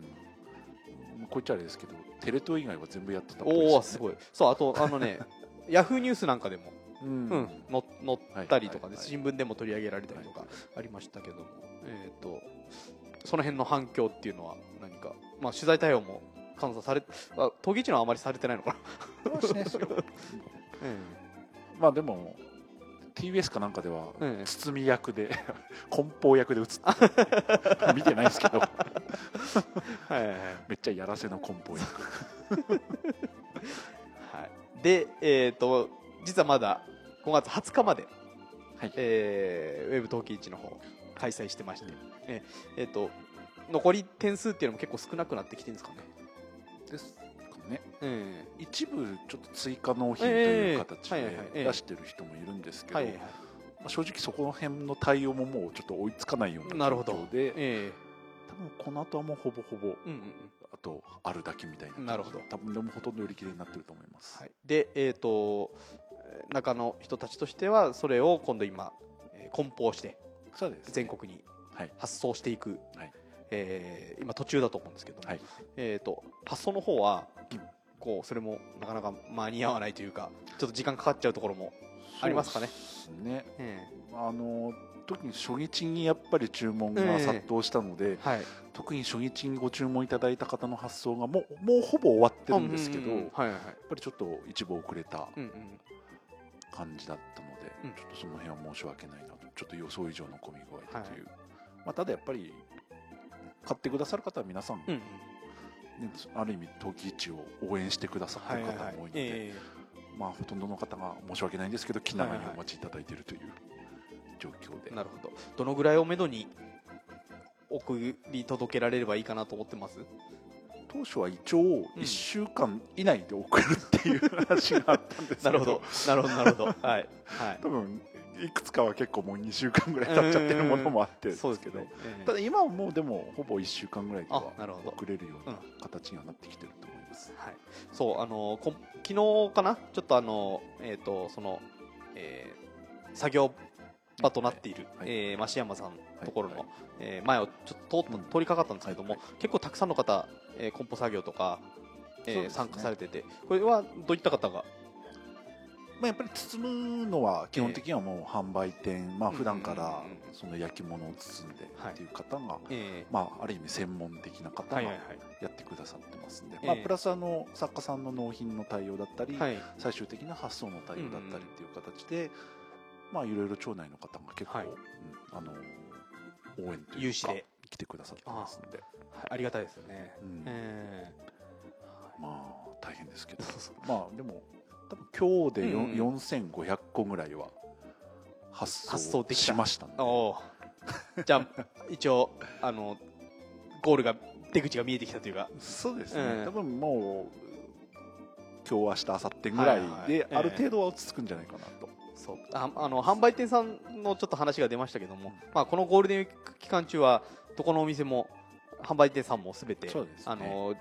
こっちゃあれですけどテレ東以外は全部やってたっぽいですよね。おおすごい。そうあとあのね ヤフーニュースなんかでも、うん。うん、の載ったりとかで、はいはいはい新聞でも取り上げられたりとかありましたけども、えー、とその辺の反響っていうのは何か、まあ、取材対応も監査されあ陶芸市のはあまりされてないのかな、まあでも TBS かなんかではうん。うん包み役で 梱包役で映ってる 見てないですけど。はい めっちゃやらせの梱包役。はい、で、えー、と実はまだ5月20日まで、はい。えーウェブ陶器市の方開催してまして、えーえーと残り点数っていうのも結構少なくなってきてるんですかね？です。かね。え一部ちょっと追加納品という形で出してる人もいるんですけど、まあ正直そこの辺の対応ももうちょっと追いつかないようななるほど。状況でえ。多分この後はもうほぼほぼーうんうんうん。あとあるだけみたいななるほど。多分でもほとんど売り切れになってると思います、はい、で、えー、とえー中の人たちとしてはそれを今度今、えー梱包してそうです全国にはい。発送していく、はい。えー今途中だと思うんですけども、はい。えー、と発送の方はこうそれもなかなか間に合わないというかちょっと時間かかっちゃうところも、ありますかね。そうですね。えあの特に初日にやっぱり注文が殺到したので、ーはい、特に初日にご注文いただいた方の発送がもうもうほぼ終わってるんですけど、うんうんうん。やっはいはい。はいぱりちょっと一部遅れたうんうん感じだったので、うん。ちょっとその辺は申し訳ないなとちょっと予想以上の混み具合だという、まあ、ただやっぱり買ってくださる方は皆さん、ねうんうんある意味陶器市を応援してくださってる方も多いので、えまあ、ほとんどの方が申し訳ないんですけど気長にお待ちいただいているという状況で、ーなるほど。どのぐらいをめどに送り届けられればいいかなと思ってます？当初は一応1週間以内で送るっていう話があったんですけ なるほど。なるほど。なるほど。はい。はい。多分いくつかは結構もう2週間ぐらい経っちゃってるものもあってですけど。そうですけど、えーただ今はもうでもほぼ1週間ぐらいではあなるほど。送れるよううなん形にはなってきてると思います、はい、そうあのこん昨日かな？ちょっとあのえっ、とその、えー作業場となっている、はい。えー増山さんのところの、はい。えー前をちょっと通通りかかったんですけども、はい。結構たくさんの方、えー、梱包作業とか、えーね。参加されててこれはどういった方がまあ、やっぱり包むのは基本的にはもう販売店、まあ普段からその焼き物を包んでっていう方が、えまあ、ある意味専門的な方がやってくださってますんで、ええ。まあ、プラスあの作家さんの納品の対応だったり、最終的な発送の対応だったりっていう形で、まあいろいろ町内の方が結構、はい。うんあの応援というか来てくださってますんで、はい。ありがたいですよね、うん。えまあ大変ですけど。まあでも多分今日でようんうん。4500個ぐらいは発発送送できましたんで。ー、おーじゃあ一応あのゴールが出口が見えてきたというか。そうですね、うん。多分もう今日明日明後日ぐらいはいはいでええ。ある程度は落ち着くんじゃないかなと、そう。ああの販売店さんのちょっと話が出ましたけども、うん。まあ、このゴールデンウィーク期間中はどこのお店も販売店さんもすべて、ね。あの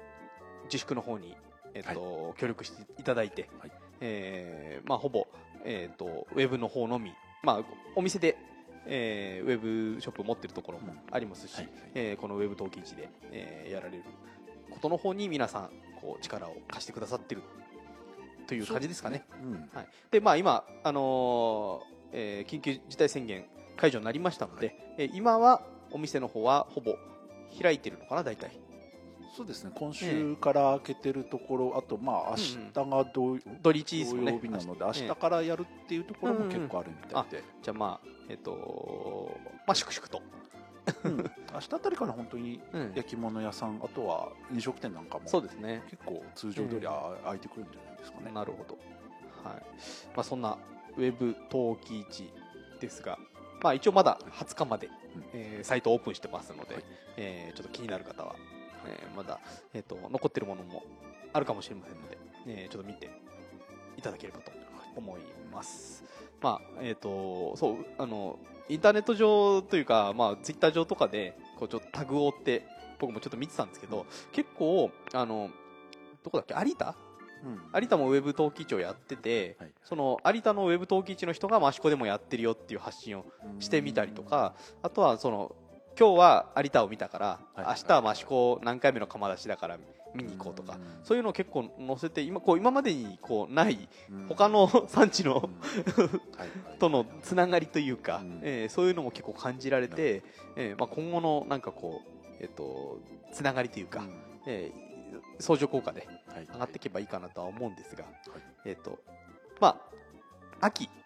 自粛の方に、えっと協力していただいて、はいえーまあ、ほぼ、えっとウェブの方のみ、まあ、お店で、えーウェブショップを持ってるところもありますし、はいえーこのウェブ陶器市で、えーやられることの方に皆さんこう力を貸してくださってるという感じですかね。うん。はい、で、まあ、今、あのーえー緊急事態宣言解除になりましたので、えー今はお店の方はほぼ開いてるのかな、大体。そうですね。今週から開けてるところ、あとまあ明日が土,、土日です土。曜日なので明ええ日からやるっていうところも結構あるみたいで、じゃあ、まあ、えっ、とまあ、粛々と。うん。明日あたりから本当にうん。焼き物屋さんあとは飲食店なんかもそうですね。結構通常通りあ開いてくるんじゃないですかね、なるほど。はい。まあ、そんなウェブ陶器市ですが、まあ、一応まだ20日まで、うん。えーサイトオープンしてますので、はい。えーちょっと気になる方は、えーまだ、えっ、と、残ってるものもあるかもしれませんので、えーちょっと見ていただければと思います。まあ、えっ、と、そう、あの、インターネット上というか、まあ、ツイッター上とかで、こう、ちょっとタグを追って、僕もちょっと見てたんですけど、結構、あの、どこだっけ？有田うん。有田もウェブ陶器市をやってて、はい。その有田のウェブ陶器市の人が益子でもやってるよっていう発信をしてみたりとか、あとはその今日は有田を見たから、はい明日は益子何回目の窯出しだから見に行こうとか、そういうのを結構載せて今こう今までにこうないうん。他の産地のとのつながりというか、うん。えーそういうのも結構感じられて、えーまあ、今後のなんかこう、えっとつながりというか、うん。えー相乗効果ではい。上がっていけばいいかなとは思うんですが、はい。えっ、と、まあ、秋、うん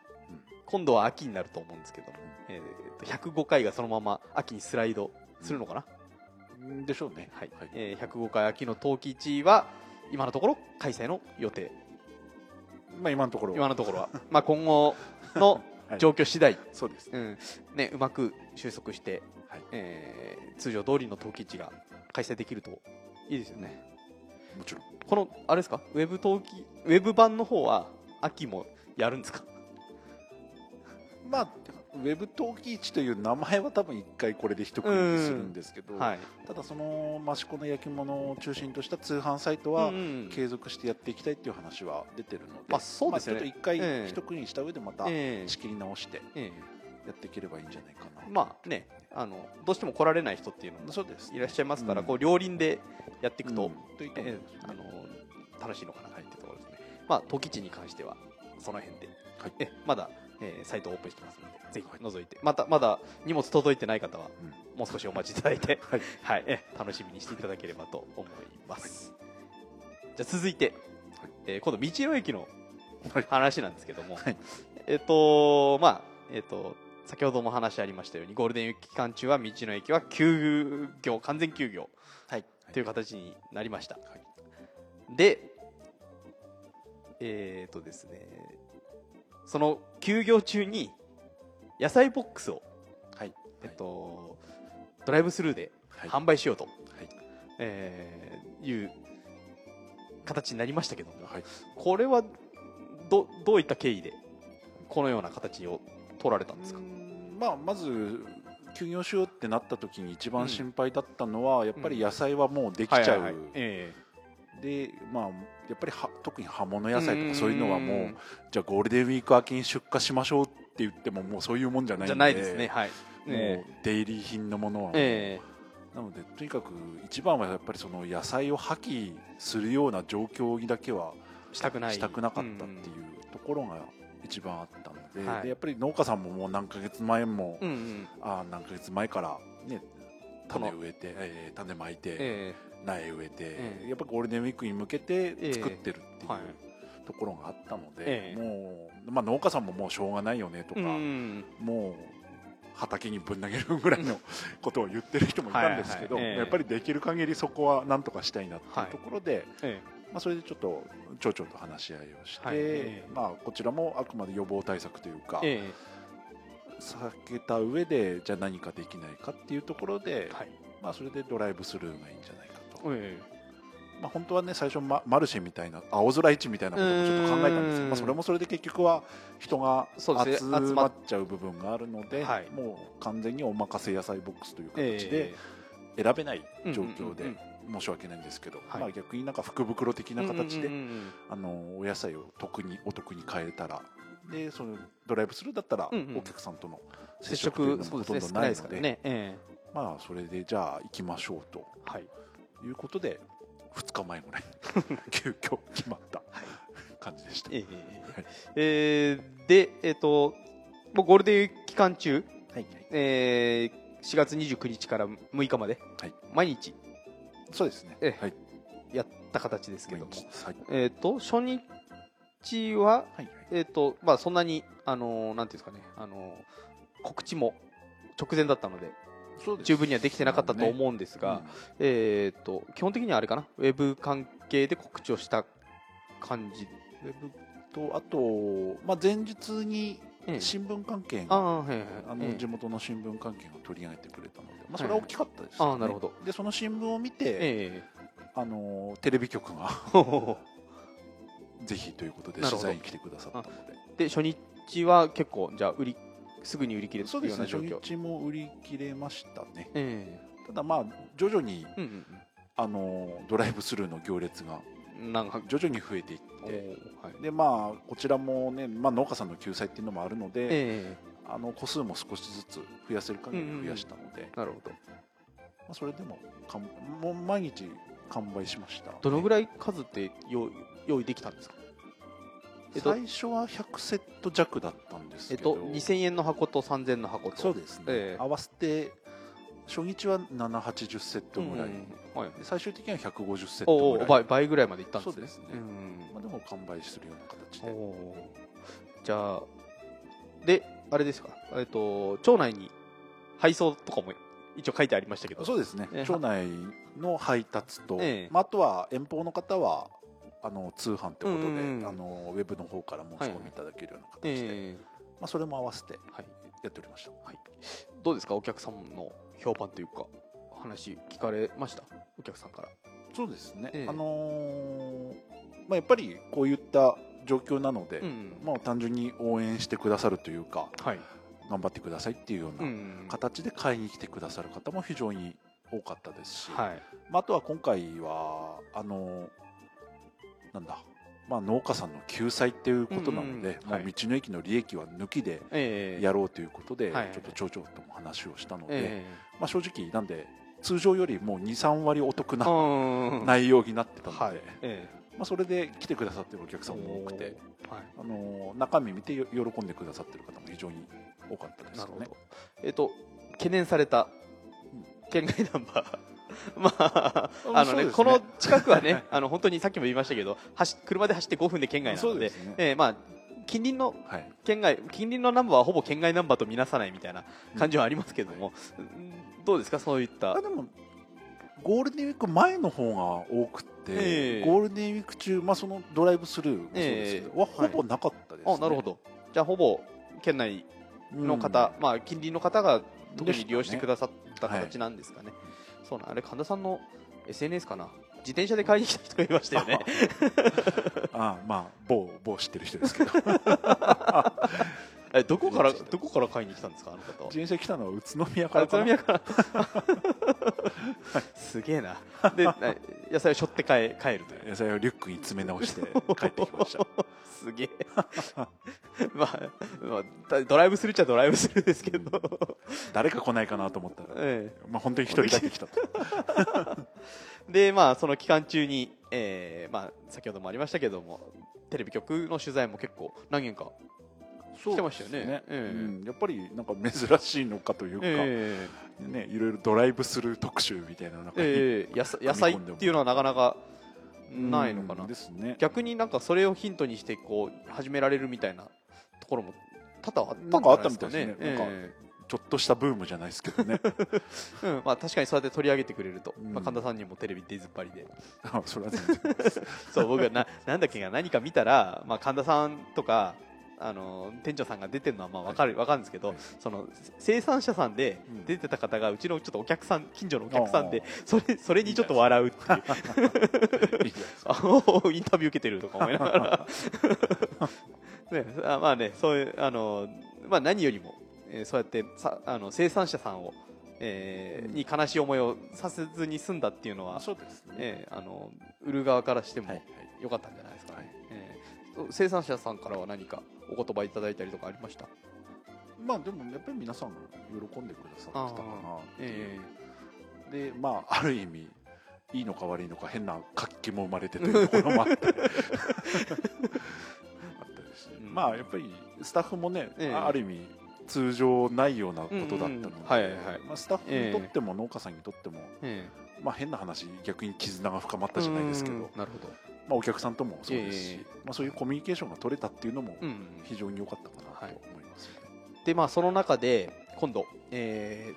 今度は秋になると思うんですけど。も、えーと105回がそのまま秋にスライドするのかな、うんでしょうね。はい。はい。えー105回秋の陶器市は、今のところ開催の予定、まあ今のところは。今のところは、まあ今後の はい。状況次第、そうです。ねうん。ね、うまく収束して、はい。えー通常通りの陶器市が開催できるといいですよね。もちろん。この、あれですか、ウェブ陶器、ウェブ版の方は秋もやるんですか？まあウェブ陶器市という名前は多分一回これで一区切りするんですけど、はい。ただその益子の焼き物を中心とした通販サイトはうん継続してやっていきたいっていう話は出てるので、まあそうですよね。まあちょっと一回ええ。一区切りした上でまたええ。仕切り直してえやっていければいいんじゃないかな、えまあね、あの、どうしても来られない人っていうのもそうです。いらっしゃいますから、うん。こう、両輪でやっていくと、うん。ね。えあの、楽しいのかなっていうところですね。まあ、陶器市に関しては、その辺で、はい。えまだ、えーサイトオープンしてますので、ぜひはい。覗いて、また、まだ荷物届いてない方は、うん。もう少しお待ちいただいて、はい。はい、え楽しみにしていただければと思います。じゃあ続いて、えー今度道の駅のはい。話なんですけども、はい。えっ、とまあえっ、と先ほども話ありましたようにゴールデンウィーク期間中は道の駅は休業完全休業はい。という形になりました。はい。で、えっ、とですね、その休業中に野菜ボックスをはい。えっと、ドライブスルーではい。販売しようと、はい。えーいう形になりましたけども、はい。これはどどういった経緯でこのような形を取られたんですか？まあ、まず休業しようってなった時に一番心配だったのは、やっぱり野菜はもうできちゃう、でまあやっぱりは特に葉物野菜とうんかそういうのはもうじゃあゴールデンウィーク明けに出荷しましょうって言ってももうそういうもんじゃないんでじゃないですね。はい。もえ。う出入り品のものはもう、えなのでとにかく一番はやっぱりその野菜を破棄するような状況にだけはしたくないしたくなかったっていうところが一番あったので,、はい。でやっぱり農家さんももう何ヶ月前も、うんうん。あー何ヶ月前からね種植えて、えー種まいて、え苗植えて、ええ。やっぱゴールデンウィークに向けて作ってるっていう、はい。ところがあったので、ええ。もう、まあ、農家さんももうしょうがないよねとか、えうん。もう畑にぶん投げるぐらいのことを言ってる人もいたんですけど、はいはいええ。やっぱりできる限りそこはなんとかしたいなっていうところで、えまあ、それでちょっと町長と話し合いをして、はい。ええ。まあ、こちらもあくまで予防対策というか、ええ。避けた上でじゃあ何かできないかっていうところで、まあ、それでドライブスルーがいいんじゃないかと、え。まあ、本当はね最初ママルシェみたいな青空市みたいなこともちょっと考えたんですけど、うん。まあ、それもそれで結局は人が集まっちゃう部分があるので、はい。もう完全にお任せ野菜ボックスというえ形で選べないえ状況で申し訳ないんですけど、はい。まあ、逆になんか福袋的な形で、あのお野菜を得にお得に買えたらでそのドライブスルーだったらお客さんとの接接触というほとんどないのでまあそれでじゃあ行きましょうと。えはいいうことで2日前ぐらい 急遽決まった感じでした。ええええでえっともうゴールデンウィーク期間中はいえー4月29日から6日まではい毎日そうですね。ええはい。やった形ですけどもはい。えっと初日ははいはい。えっ、と、まあ、そんなに、あのーなんていうんですかね、あのー告知も直前だったので、十分にはできてなかったと思うんですが、えっ、と、基本的にはあれかな、ウェブ関係で告知をした感じ？うんウェブとあと、まあ、前日にええ。新聞関係あが、あ、のええ。地元の新聞関係が取り上げてくれたので、まあ、それは大きかったです、はいああなるほど。でその新聞を見て、えあのテレビ局がえ ぜひということで取材に来てくださったので。で、初日は結構、じゃあ、売り、すぐに売り切れるそうですね。ような状況。初日も売り切れましたね。えただまあ徐々にえうんあのドライブスルーの行列が徐々に増えていっおてーはい、でまあこちらもね、まあ、農家さんの救済っていうのもあるので、えあの個数も少しずつ増やせる限り増やしたので、えなるほど。まあ、それでもかんもう毎日完売しました。どのぐらいらい数って用意用意できたんですか？えっと最初は100セット弱だったんですえっけど、と、2000円の箱と3000円の箱と。そうですね、ええ。合わせて初日は780セットぐらい、うんはい、で最終的には150セッおトぐらい。お倍倍ぐらいまでいったんですね。そうですね。んまあ、でも完売するような形で。じゃあ、で、あれですか、えっと、町内に配送とかも一応書いてありましたけど、そうですね、ええ。町内の配達と、ええ。まあ、あとは遠方の方はあの通販ってことで、うんうん。うんあのウェブの方から申し込みいただけるような形で、えまあ、それも合わせてーはい、やっておりました。どうですか、お客さんの評判というか、話聞かれました、お客さんから。そうですね、ええ。あのーまあ、やっぱりこういった状況なので、うんまあ、単純に応援してくださるというかはい。頑張ってくださいっていうよううなん形で買いに来てくださる方も非常に多かったですし、はい。まあ、あとは今回はあのなんだ、まあ、農家さんの救済っていうことなので、道の駅の利益は抜きでえーやろうということで、はい。ちょっと町長とも話をしたので、えまあ、正直なんで通常よりも23割お得ーなうん。内容になってたので、まあ、それで来てくださってるお客さんも多くて、あの中身見てよ喜んでくださってる方も非常に多かったですよね。えっ、と、懸念された県外ナンバー。まあ、あのねこの近くはね、あの本当にさっきも言いましたけど、走車で走って5分で県外なので、でえーまあ近隣のはい。県外近隣のナンバーはほぼ県外ナンバーとみなさないみたいな感じはありますけども、うんどうですか？そういった。あ。でもゴールデンウィーク前の方が多くて、ええ。ゴールデンウィーク中、まあ、そのドライブスルーもそうですけど、ええ。はほぼなかったです、ね。あなるほど。じゃあほぼ県内の方、まあ近隣の方が特に利用してくださった形なんですかね。そうなあれ神田さんの SNS かな？自転車で買いに来た人がいましたよね。あまあ某某知ってる人ですけどえどこからどこから買いに来たんですかあの方は？自。転車来たのは宇都宮からかな都宮から。すげえな。でな野菜を背負って帰帰るという。野菜をリュックに詰め直して帰ってきました すげえ。まあ、まあ、ドライブするっちゃドライブするですけど。誰か来ないかなと思ったら、えまあ、本当に一人だけ来た で、まあ、その期間中に、えーまあ、先ほどもありましたけども、テレビ局の取材も結構何件か来てましたよね。そうですええ。うん、やっぱりなんか珍しいのかというか、えね、いろいろドライブスルー特集みたいな中に、ええ。え野菜っていうのはなかなかないのかな。うん。ですね。逆になんかそれをヒントにしてこう始められるみたいなところも多々あったんじなんかあったゃないですかみたいですね。ねなんかえちょっとしたブームじゃないですけどね。え うん。まあ、確かにそうやって取り上げてくれると、うん。まあ、神田さんにもテレビ出ずっぱりで。あそれは全然。そう僕がななんだっけが何か見たら、まあ、神田さんとかあの店長さんが出てるのはまあ分かる、わかるんですけど、はい。その生産者さんでうん。出てた方がうちのちょっとお客さん近所のお客さんであそれそれにちょっと笑うっていう。インタビュー受けてるとか思いながら、ね、あまあねそういうあの、まあ、何よりも、えーそうやってさあの生産者さんを、えーうん。に悲しい思いをさせずに済んだっていうのは、そうですね、えーあの売る側からしてもはい。良かったんじゃないですかね、はい。えー生産者さんからは何かお言葉いただいたりとかありました？まあでもやっぱり皆さん喜んでくださってたかなっていう。えでまあある意味いいのか悪いのか変な活気も生まれてというところもあったり あったりして、うん。まあやっぱりスタッフもね、ええ。あある意味通常ないようなことだったので、うんうんうん。はいはいはい。まあ、スタッフにとっても農家さんにとっても、えまあ、変な話逆に絆が深まっえたじゃないですけど、うん。なるほど、まあ、お客さんともそうですし、ええ。まあ、そういうコミュニケーションが取れたっていうのもうん非常に良かったかなと思いますよね。でまあその中で今度え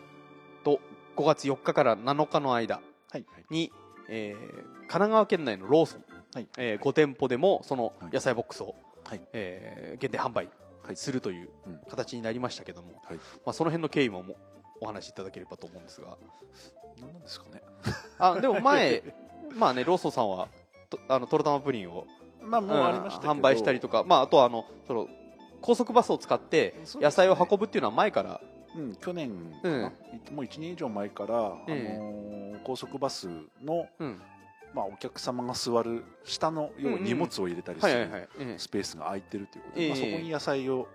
ー、と5月4日から7日の間はい。に、えー神奈川県内のローソン、はい。えー5店舗でもそのはい。野菜ボックスを、はい。えー限定販売はい。するといううん。形になりましたけども、はい。まあ、その辺の経緯ももお話しいただければと思うんですが。何なんですかね。あでも前 まあねローソンさんはとあのトロタマプリンを、まあもうありましたけど、販売したりとか、まあ、あとはあのその高速バスを使って野菜を運ぶっていうのは前から、うん、去年かな、もう1年以上前から、ええ。あのー高速バスの、うん。まあ、お客様が座る下の要はうんうん。荷物を入れたりするスペースが空いてるということで、ええ。まあ、そこに野菜を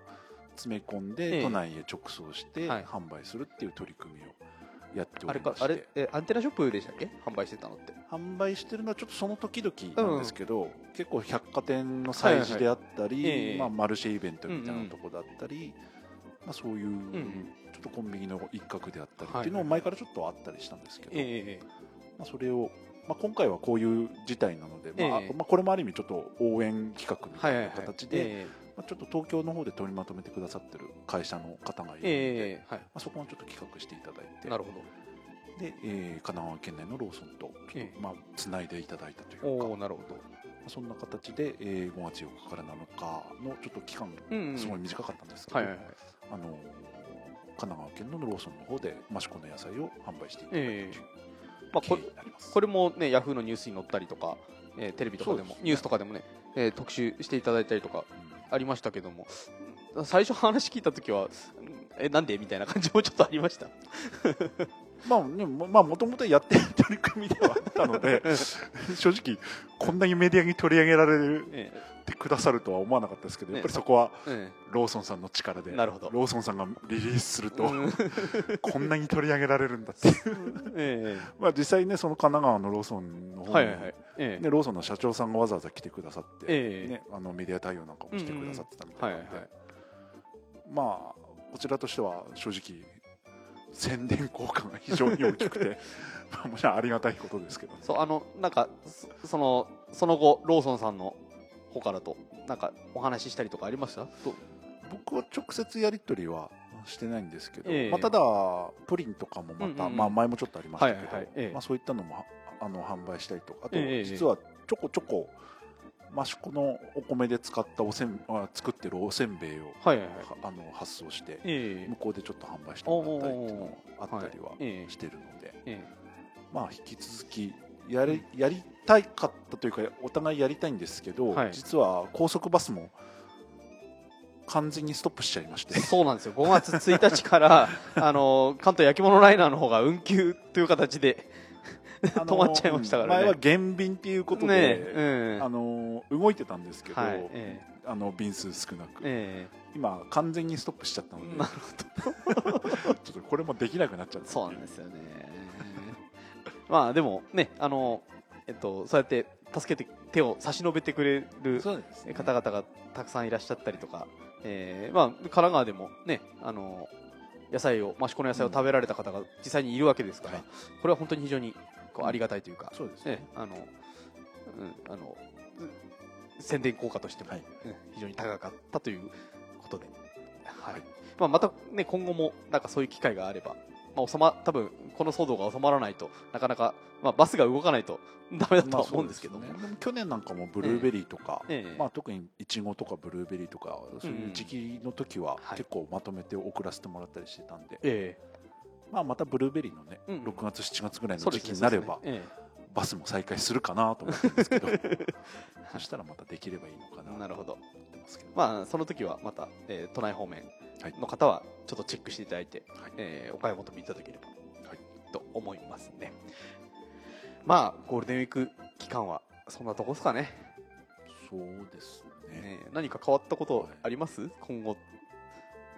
詰め込んで、ええ。都内へ直送してはい。販売するっていう取り組みをやっておあれりまして。かあれえアンテナショップでしたっけ？販売してたのって。販売してるのはちょっとその時々なんですけど、結構百貨店の催事であったり、はいはいええ。まあ、マルシェイベントみたいなとこだったり、まあ、そういう、ん。ちょっとコンビニの一角であったりはいっていうのも前からちょっとあったりしたんですけど、ええまあ、それを、まあ、今回はこういう事態なので、まあええ。まあ、これもある意味ちょっと応援企画みたいない形で、えまあ、ちょっと東京の方で取りまとめてくださってる会社の方がいるので、ええはい。まあ、そこもちょっと企画していただいて。なるほで、えー神奈川県内のローソンとまあ、つないでいただいたといどうか。おおなるほど。そんな形で、えー5月4日から7日のちょっと期間うんうん。すごい短かったんですけど、はいはいはい。あのー神奈川県のローソンの方で益子の野菜を販売していただいたというまあ、経こ。これもねヤフーのニュースに載ったりとか、えーテレビとかでもね。ニュースとかでもね、えー特集していただいたりとかうんありましたけども。最初話聞いた時はえなんで？みたいな感じもちょっとありました。まあね、もまあもともとやってる取り組みではあったので正直こんなにメディアに取り上げられえてくださるとは思わなかったですけど、ねやっぱりそこはえローソンさんの力でなるほど。ローソンさんがリリースすると、うん。こんなに取り上げられるんだっていう。えまあ実際ねその神奈川のローソンの方に、えはいはいはい。ええ。ね、ローソンの社長さんがわざわざ来てくださって、ええ。ね、あのメディア対応なんかもしてくださってたみたいなので、まあこちらとしては正直宣伝効果が非常に大きくて まあもちろんありがたいことですけどね。そうあのなんかそそのその後ローソンさんの方からとなんかお話ししたりとかありました？と僕は直接やり取りはしてないんですけど、ええ。まあ、ただプリンとかもまた、うんうんまあ、前もちょっとありましたけど、はいはいはい。ええ。まあ、そういったのもはあの販売したりとかあとええ。実はちょこちょこ益子のお米で使ったおせんあ作ってるおせんべいを、はいはいはい。はあの発送してえ向こうでちょっと販売してもらったりっていうのもあったりはしてるので、えまあ引き続きやりやりたいかったというかお互いやりたいんですけど、はい。実は高速バスも完全にストップしちゃいまして。えそうなんですよ。5月1日から あの関東焼き物ライナーの方が運休という形で 止まっちゃいましたからね。前は減便っていうことで、あの動いてたんですけど、あの便数少なく、え今完全にストップしちゃったので。なる ちょっとこれもできなくなっちゃったそうなんですよね。まあでもねあのえっとそうやって助けて手を差し伸べてくれる方々がたくさんいらっしゃったりとか、えーまあ、神奈川でもねあの野菜を益子の野菜を食べられた方が実際にいるわけですから、はい。これは本当に非常にこうありがたいというか、そうですね。ねあのうんあのう宣伝効果としても、非常に高かったということで、はい。はい。まあ、また、ね、今後もなんかそういう機会があれば、まあ、収ま多分この騒動が収まらないとなかなか、まあ、バスが動かないと ダメだとは思うんですけども、ね去年なんかもブルーベリーとか、ええ。まあ、特にいちごとかブルーベリーとかそういう時期の時ははい。結構まとめて送らせてもらったりしてたんで、えまあ、またブルーベリーのね、うん。6月7月ぐらいの時期になれば、そうですね。バスも再開するかなと思ってるんですけど。そしたらまたできればいいのかなええなるほど。まあ、その時はまた、えー都内方面はいの方はちょっとチェックしていただいて、はい。えーお買い求めいただければ、はい。と思いますね。まあ、ゴールデンウィーク期間はそんなとこですかね。そうですね。ね何か変わったことあります、今後。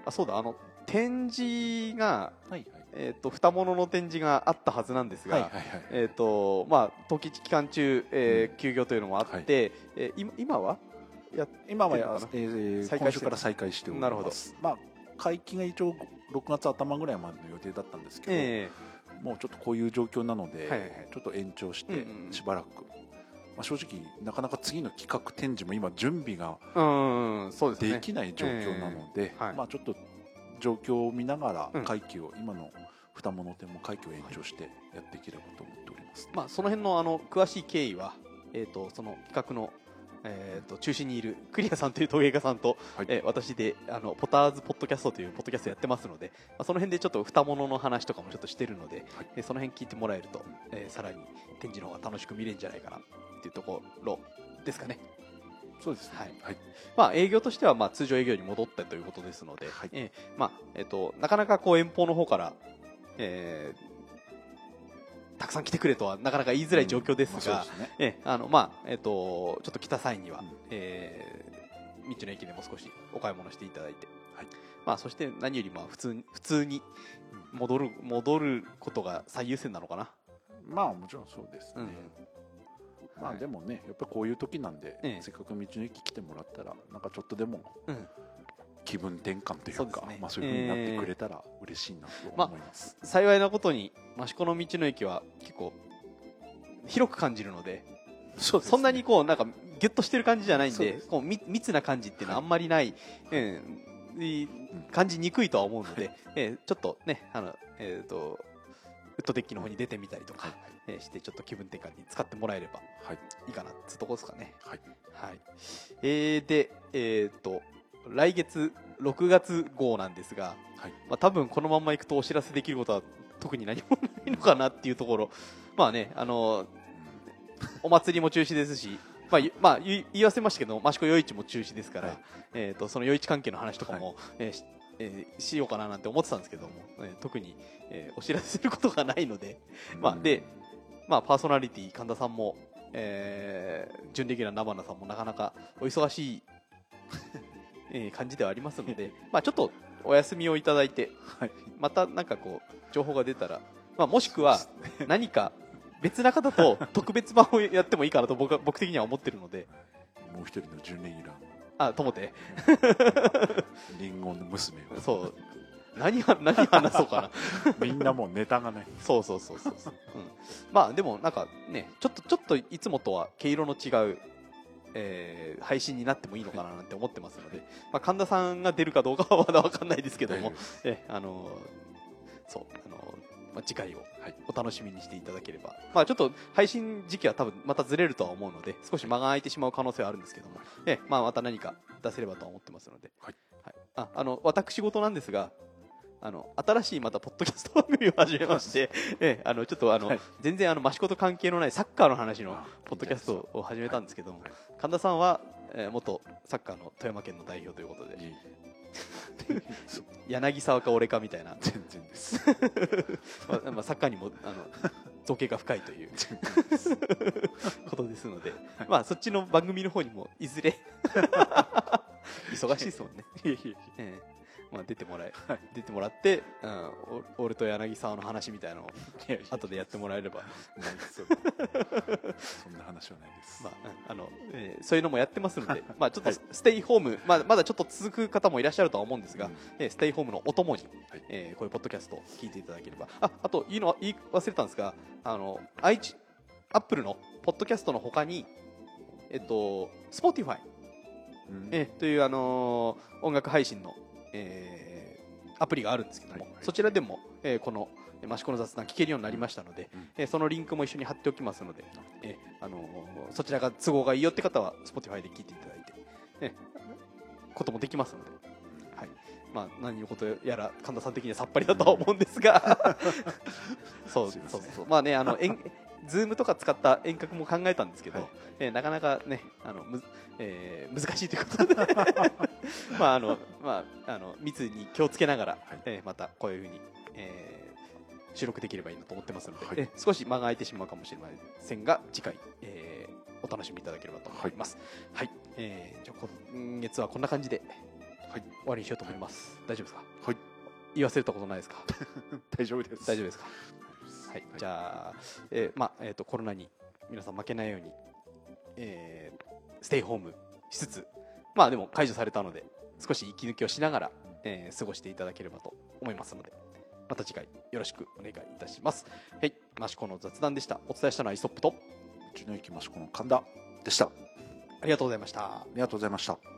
あ、そうだ、あの、展示が、はいえっ、と、二物の展示があったはずなんですが、はいはいはい。はいえっ、と、まあ、冬季期間中、えー休業というのもあって、えー今今は？や今は、えやってるのかな？ー再開から再開しております。なるほど。まあ会期が一応6月頭ぐらいまでの予定だったんですけど、えもうちょっとこういう状況なので、はいはいはい。ちょっと延長してうんうんしばらく、まあ、正直なかなか次の企画展示も今準備ができない状況なので、えーはい。まあ、ちょっと状況を見ながうん。ら会期を、今の二物店も会期を延長してやっていければと思っております、まあ、その辺のあの詳しい経緯は、えー、とその企画の、えー、と中心にいるクリアさんという陶芸家さんと、はい。えー私であのポターズポッドキャストというポッドキャストやってますので、まあ、その辺でちょっと二物の話とかもちょっとしてるので、はい。えーその辺聞いてもらえると、えーさらに展示の方が楽しく見れるんじゃないかなっていうところですかね。そうですね。はい。はい。まあ、営業としてはまあ通常営業に戻ったということですので、はい。えーまあえっとなかなかこう遠方の方から、えーたくさん来てくれとはなかなか言いづらい状況ですが、ちょっと来た際には、うん。えー道の駅でも少しお買い物していただいて、はい。まあそして何よりまあ普通に普通に戻る戻ることが最優先なのかな。まあもちろんそうですね、うん。はいまあでもねやっぱりこういう時なんで、ええ。せっかく道の駅来てもらったらなんかちょっとでもうん。気分転換というかそうね。まあ、そういう風になってくれたら嬉しいなとまあ思います、幸いなことに益子の道の駅は結構広く感じるのでそね。そんなにこうなんかギュッとしてる感じじゃないんでこう密密な感じっていうのはあんまりない、うん。い感じにくいとは思うので、えーちょっとねあの、えー、とウッドデッキの方に出てみたりとか、えーしてちょっと気分転換に使ってもらえればはい。いいかなってとこですかね。はい。はい。えーで、えー、と来月6月号なんですが、はい。まあ、多分このままいくとお知らせできることは特に何もないのかなっていうところ。まあねあのお祭りも中止ですし、まあゆまあ、言い忘れましたけど益子夜市も中止ですから、はい。えー、とその夜市関係の話とかも、えーしえーしようかななんて思ってたんですけども、えー特に、えー お知らせすることがないので、まあ、で、まあ、パーソナリティ神田さんも、えー準レギュラーなばなさんもなかなかお忙しい、えー感じではありますので、まあ、ちょっとお休みをいただいてはい。またなんかこう情報が出たら、まあ、もしくは何か別な方と特別版をやってもいいかなと僕は僕的には思ってるので。もう一人の準レギュラーあと思って。リンゴの娘を。そう。何は何話そうかな。みんなもうネタがないそうそうそうそう。そう、うん、まあでもなんかねちょっとちょっといつもとは毛色の違う、えー配信になってもいいのかななんて思ってますので、まあ、神田さんが出るかどうかはまだ分かんないですけども、えあのーそうあのーまあ、次回をはい。お楽しみにしていただければ、まあ、ちょっと配信時期は多分またずれるとは思うので少し間が空いてしまう可能性はあるんですけども、えまあ、また何か出せればとは思ってますので、はい。ああの私事なんですがあの新しいまたポッドキャスト番組を始めまして、ええ、あのちょっとあの、はい。全然あの益子と関係のないサッカーの話のあポッドキャストを始めたんですけども、はい。神田さんは、えー元サッカーの富山県の代表ということでいい柳沢か俺かみたいな、全然です。ま あまあ、サッカーにもあの造形が深いという ことですので、まあ、そっちの番組の方にもいずれ。忙しいですもんね、ええまあ、出てもらえ、はい。出てもらって、うん、お俺と柳沢の話みたいなのを後でやってもらえれば、そんな話はないです、まあうんあのえーそういうのもやってますので、まあ、ちょっとステイホーム、まあ、まだちょっと続く方もいらっしゃるとは思うんですが、うん。えーステイホームのお供に、はい。えーこういうポッドキャストを聞いていただければ。ああと言いの言い忘れたんですがあの愛知アップルのポッドキャストの他にえっと Spotify うん。えーという、あのー音楽配信の、えーアプリがあるんですけども、はい。はいそちらでも、えーこのえー益子の雑談聞けるようになりましたので、うん。えーそのリンクも一緒に貼っておきますので、えーあのーそちらが都合がいいよって方は Spotify で聞いていただいて、えーこともできますので、はい。まあ、何のことやら神田さん的にはさっぱりだとは思うんですが。そうすいません。そうそう。まあねあの遠ズームとか使った遠隔も考えたんですけど、はいえーなかなかねあのむ、えー難しいということで まああのまああの密に気をつけながら、はいえーまたこういうふうに、えー収録できればいいなと思ってますので、はいえー少し間が空いてしまうかもしれませんが次回、えーお楽しみいただければと思います。はい、えーじゃあ今月はこんな感じで、はい終わりにしようと思います。大丈夫ですか？はい言い忘れたことないですか？大丈夫です大丈夫ですか？夫はい、じゃあ、えーまあえー、とコロナに皆さん負けないように、えーステイホームしつつ、まあでも解除されたので、少し息抜きをしながら、えー過ごしていただければと思いますので、また次回よろしくお願いいたします。はい、マシコの雑談でした。お伝えしたのはイソップと、うちの行きましょうこの神田でしたあありがとうございました。りがとうございました